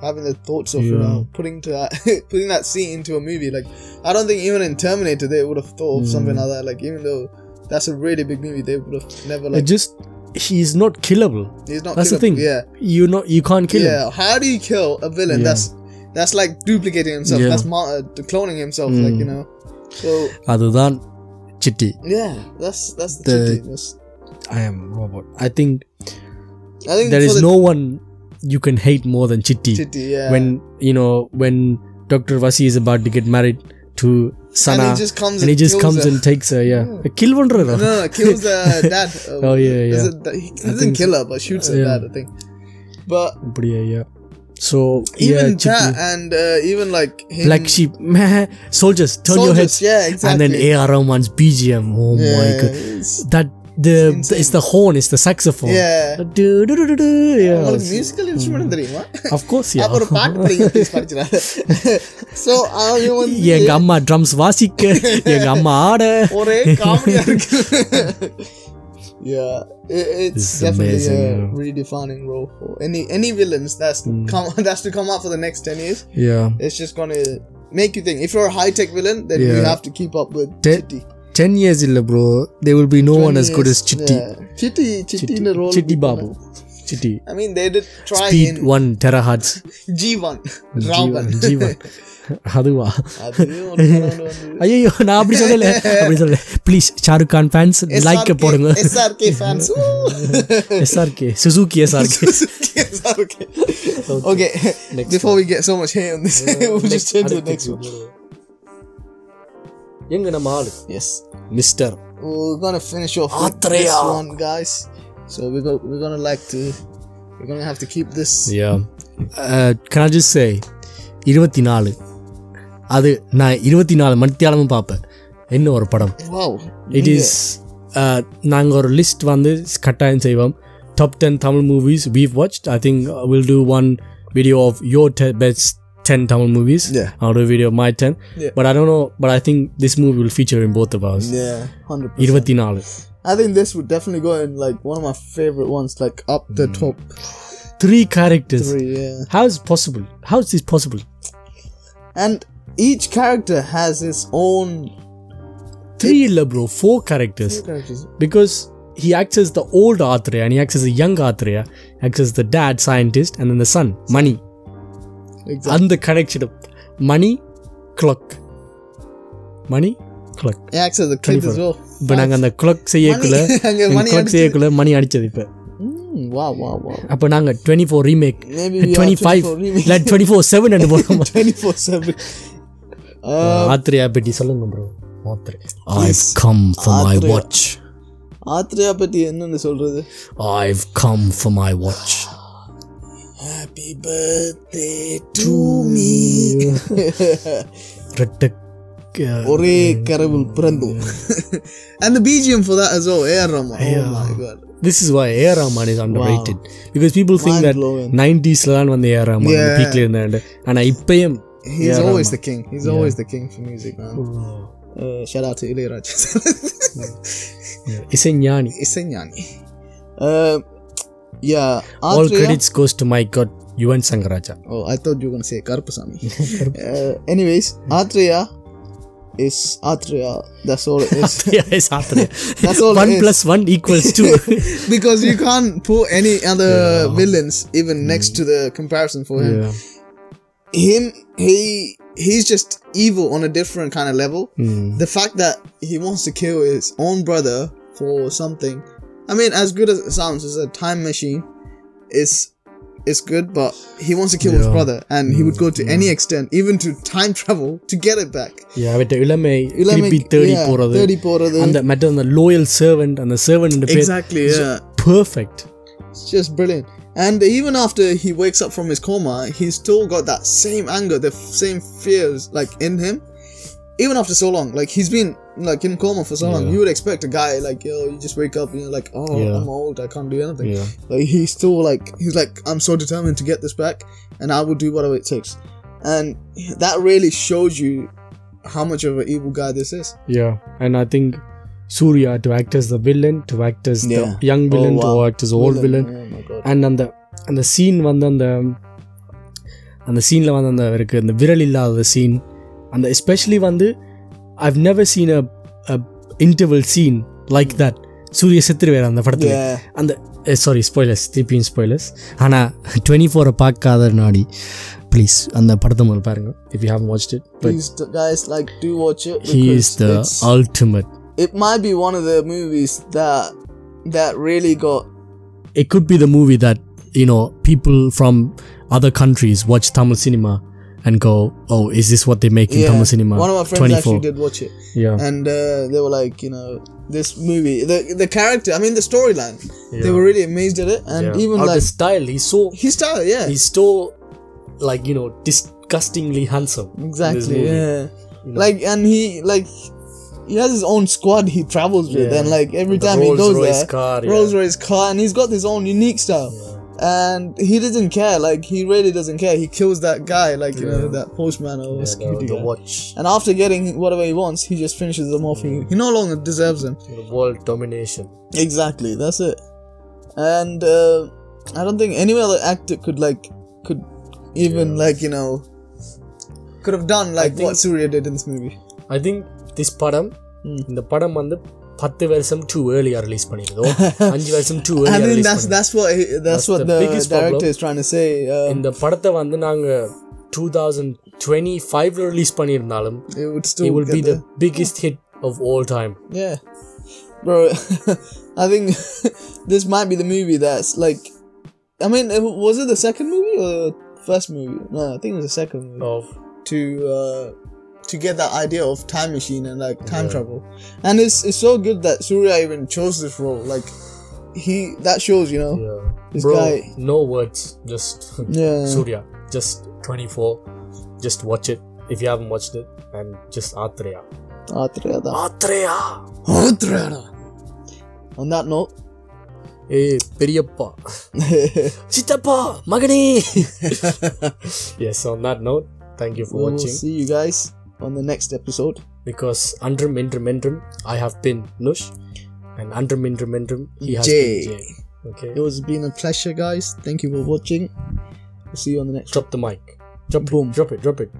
having the thoughts of yeah. you know putting to that putting that scene into a movie. Like I don't think even in Terminator they would have thought of something mm. like that. Like even though that's a really big movie, they would have never like it just he's not killable. He's not. That's killable. the thing. Yeah, you not you can't kill yeah. him. Yeah, how do you kill a villain? Yeah. That's that's like duplicating himself. Yeah. That's ma- uh, cloning himself. Mm. Like you know. So other than Chitti. Yeah, that's that's the, the that's, I am robot. I think. I think there is the, no one you can hate more than Chitti. Chitti yeah. When you know when Doctor Vasi is about to get married to Sana, and he just comes, and, and, just comes and takes her. Yeah, yeah. kill one No, no, kills her dad. Oh yeah, um, yeah. He doesn't kill her, but shoots uh, her yeah. dad. I think. But but yeah, yeah. So even yeah, that and uh, even like him. black sheep soldiers turn soldiers, your heads yeah exactly and then AR Rahman's BGM oh yeah, my god that the, insane. it's the horn, it's the saxophone. Yeah. Du, du, du, du, du, yeah. உங்களுக்கு musical instrument தெரியுமா Of course, yeah. அப்ப ஒரு பாட்டு படிங்க please படிச்சிடாரு so அவன் வந்து எங்க அம்மா ட்ரம்ஸ் வாசிக்க எங்க அம்மா ஆட ஒரே காமெடியா இருக்கு yeah it, it's This is definitely amazing, a yeah. Hmm. redefining role for any any villains that's come that's to come out for the next 10 years yeah it's just gonna make you think if you're a high-tech villain then you Yeah. have to keep up with Te- Chitty 10 years இல்ல bro there will be no one as good as Chitti yeah. Chitty Chitty in the role Chitti Babu Chitti I mean they did try speed in 1 terahertz G1 Ravan ஜீவன் அதுவா அதுவும் ஒரு படம் வந்து ஐயோ நான் அப்படி சொல்லல அப்படி சொல்லல please Shahrukh Khan fans like SRK போடுங்க SRK fans SRK Suzuki SRK SRK okay before we get so much hate on this we'll just change to the next one எங்க நம்ம ஆளு? Yes. Mister we're gonna finish off this one guys. So we're, go- we're gonna like to we're gonna have to keep this. Yeah can I just say இருபத்தி நாலு அது நான் இருபத்தி நாலு மத்தியாலமும் பார்ப்பேன். என்ன ஒரு படம்? Wow. இட் இஸ் நாங்கள் ஒரு லிஸ்ட் வந்து கட்டாயம் செய்வோம். Top ten Tamil movies we've watch I think will do one video of your best 10 Tamil movies. Yeah. I'll a video of my 10. Yeah. But I don't know, but I think this movie will feature in both of ours. Yeah, 100%. 24. I think this would definitely go in like one of my favorite ones, like up the mm. top. Three characters. Three, yeah. How is possible? How is this possible? And each character has its own. Three, it, bro. Four characters. Four characters. Because he acts as the old Athreya and he acts as the young Athreya, acts as the dad scientist, and then the son, Mani. அந்த கனெக்ஷனும் மணி clock மணி clock இப்போ நாங்கள் அந்த clock செய்யக்குள்ள clock செய்யக்குள்ள மணி அடிச்சது இப்போ. வா வா வா அப்போ நாங்கள் twenty four remake twenty five இல்லை டுவெண்ட்டி ஃபோர் செவன் ரெண்டு போகிறோம் டுவெண்ட்டி ஃபோர் செவன் ஆத்ரியா பெட்டி சொல்லுங்க bro Athri I've come for my watch Athreya பெட்டி என்னன்னு சொல்கிறது I've come for my watch happy birthday to me ரெட்ட ஒரே கரவில் பிறந்தோம் and the BGM for that as well AR Rahman oh my god This is why A.R. Rahman is underrated because people think that Mind-blowing. 90s ல தான் வந்து A.R. Rahman Yeah. பீக்ல இருந்தாரு ஆனா இப்பயும் he's always the king he's always the king for music man uh, shout out to Ilayaraja இசைஞானி இசைஞானி uh, yeah. All credits goes to my god Yuvan Shankar Raja. Oh, I thought you were gonna say Karpasamy. uh, anyways, Atreya is Atreya. That's all it is. Atreya is Atreya. That's all. One plus one equals two. because you can't put any other yeah. villains even mm. next to the comparison for him. Yeah. Him, he he's just evil on a different kind of level. Mm. The fact that he wants to kill his own brother for something i mean as good as it sounds as a time machine is is good but he wants to kill his Yeah. brother and he would go to any extent even to time travel to get it back Yeah, அவட்ட இளமை இளமை, திருப்பி தேடி yeah, போறது தேடி போறது. அந்த மற்ற அந்த லோயல் சர்வெண்ட் அந்த சர்வெண்ட் பேர் exactly yeah perfect It's just brilliant. And even after he wakes up from his coma, he's still got that same anger, the f- same fears like in him. Even after so long, like he's been like in coma for so long, Yeah. you would expect a guy like yo, you just wake up and you're like, oh, Yeah. I'm old, I can't do anything. Yeah. Like he's still like he's like I'm so determined to get this back, and I will do whatever it takes. And that really shows you how much of an evil guy this is. Yeah, and I think Surya to act as the villain, to act as Yeah. the young villain, Oh, wow. to act as old villain, Oh my god. and அந்த அந்த scene வந்து அந்த அந்த சீனில் வந்து அந்த இருக்கு அந்த விரல் இல்லாத சீன் அந்த எஸ்பெஷலி வந்து I've never seen a interval seen like that சூரிய செத்துருவார் அந்த படத்தில் Yeah. அந்த சாரி ஸ்பாய்லர்ஸ் திருப்பியும் ஸ்பாய்லர்ஸ் ஆனால் டுவெண்ட்டி ஃபோரை பார்க்காத நாடி ப்ளீஸ் அந்த படத்தை முதல்ல பாருங்க if you have watched it but Please, d- guys, like do watch it. He because is the it's- ultimate it might be one of the movies that that really got it could be the movie that you know people from other countries watch Tamil cinema and go, "Oh, is this what they make in yeah. Tamil cinema?" One of my friends actually did watch it, Yeah, and uh, they were like, you know, this movie, the the character, I mean, the storyline, they were really amazed at it, and yeah. even like the style, he's so his style, yeah, he's so like you know disgustingly handsome. exactly, yeah, You know? like, and he like. He has his own squad he travels with, Yeah. and like every The time he Rolls goes Royce there, car, yeah. Rolls Royce car, and he's got his own unique style and he doesn't care. Like he really doesn't care. He kills that guy, like you know that postman or yeah, security the watch. And after getting whatever he wants, he just finishes them off. He, he no longer deserves them. The world domination. Exactly. That's it. And uh, I don't think any other actor could like could even yeah. like you know could have done like think, what Surya did in this movie. I think this padam, mm. the padam on the பத்து வருஷம் two ஏர்லியா release பண்ணிருதோ அஞ்சு வருஷம் two I ஏர்லியா think release that's that's what he, that's, That's what the the, biggest director problem. is trying to say. Um, இந்த படத்தை வந்து நாங்க two thousand twenty ஃபைவ்ல release பண்ணியிருந்தாலும் it would still it will get be the there. biggest hit of all time Yeah. Bro, I think this might be the movie that's like. I mean, it- was it the second movie or first movie? No, I think it was the second movie. of To uh, to get that idea of time machine and like time travel, and it's it's so good that Surya even chose this role. Like, he that shows you know. yeah. This bro guy- no words just Yeah. surya just 24 just watch it if you haven't watched it and just atreya Atreya da. atreya Atreya. On that note, ஏய் பெரியப்பா சித்தப்பா மகனே yes on that note thank you for we will watching see you guys on the next episode. because andrum indrum indrum i have been nush and andrum indrum indrum he has Jay. been jay okay It was been a pleasure, guys. Thank you for watching. We'll see you on the next. drop the mic drop Boom. it drop it drop it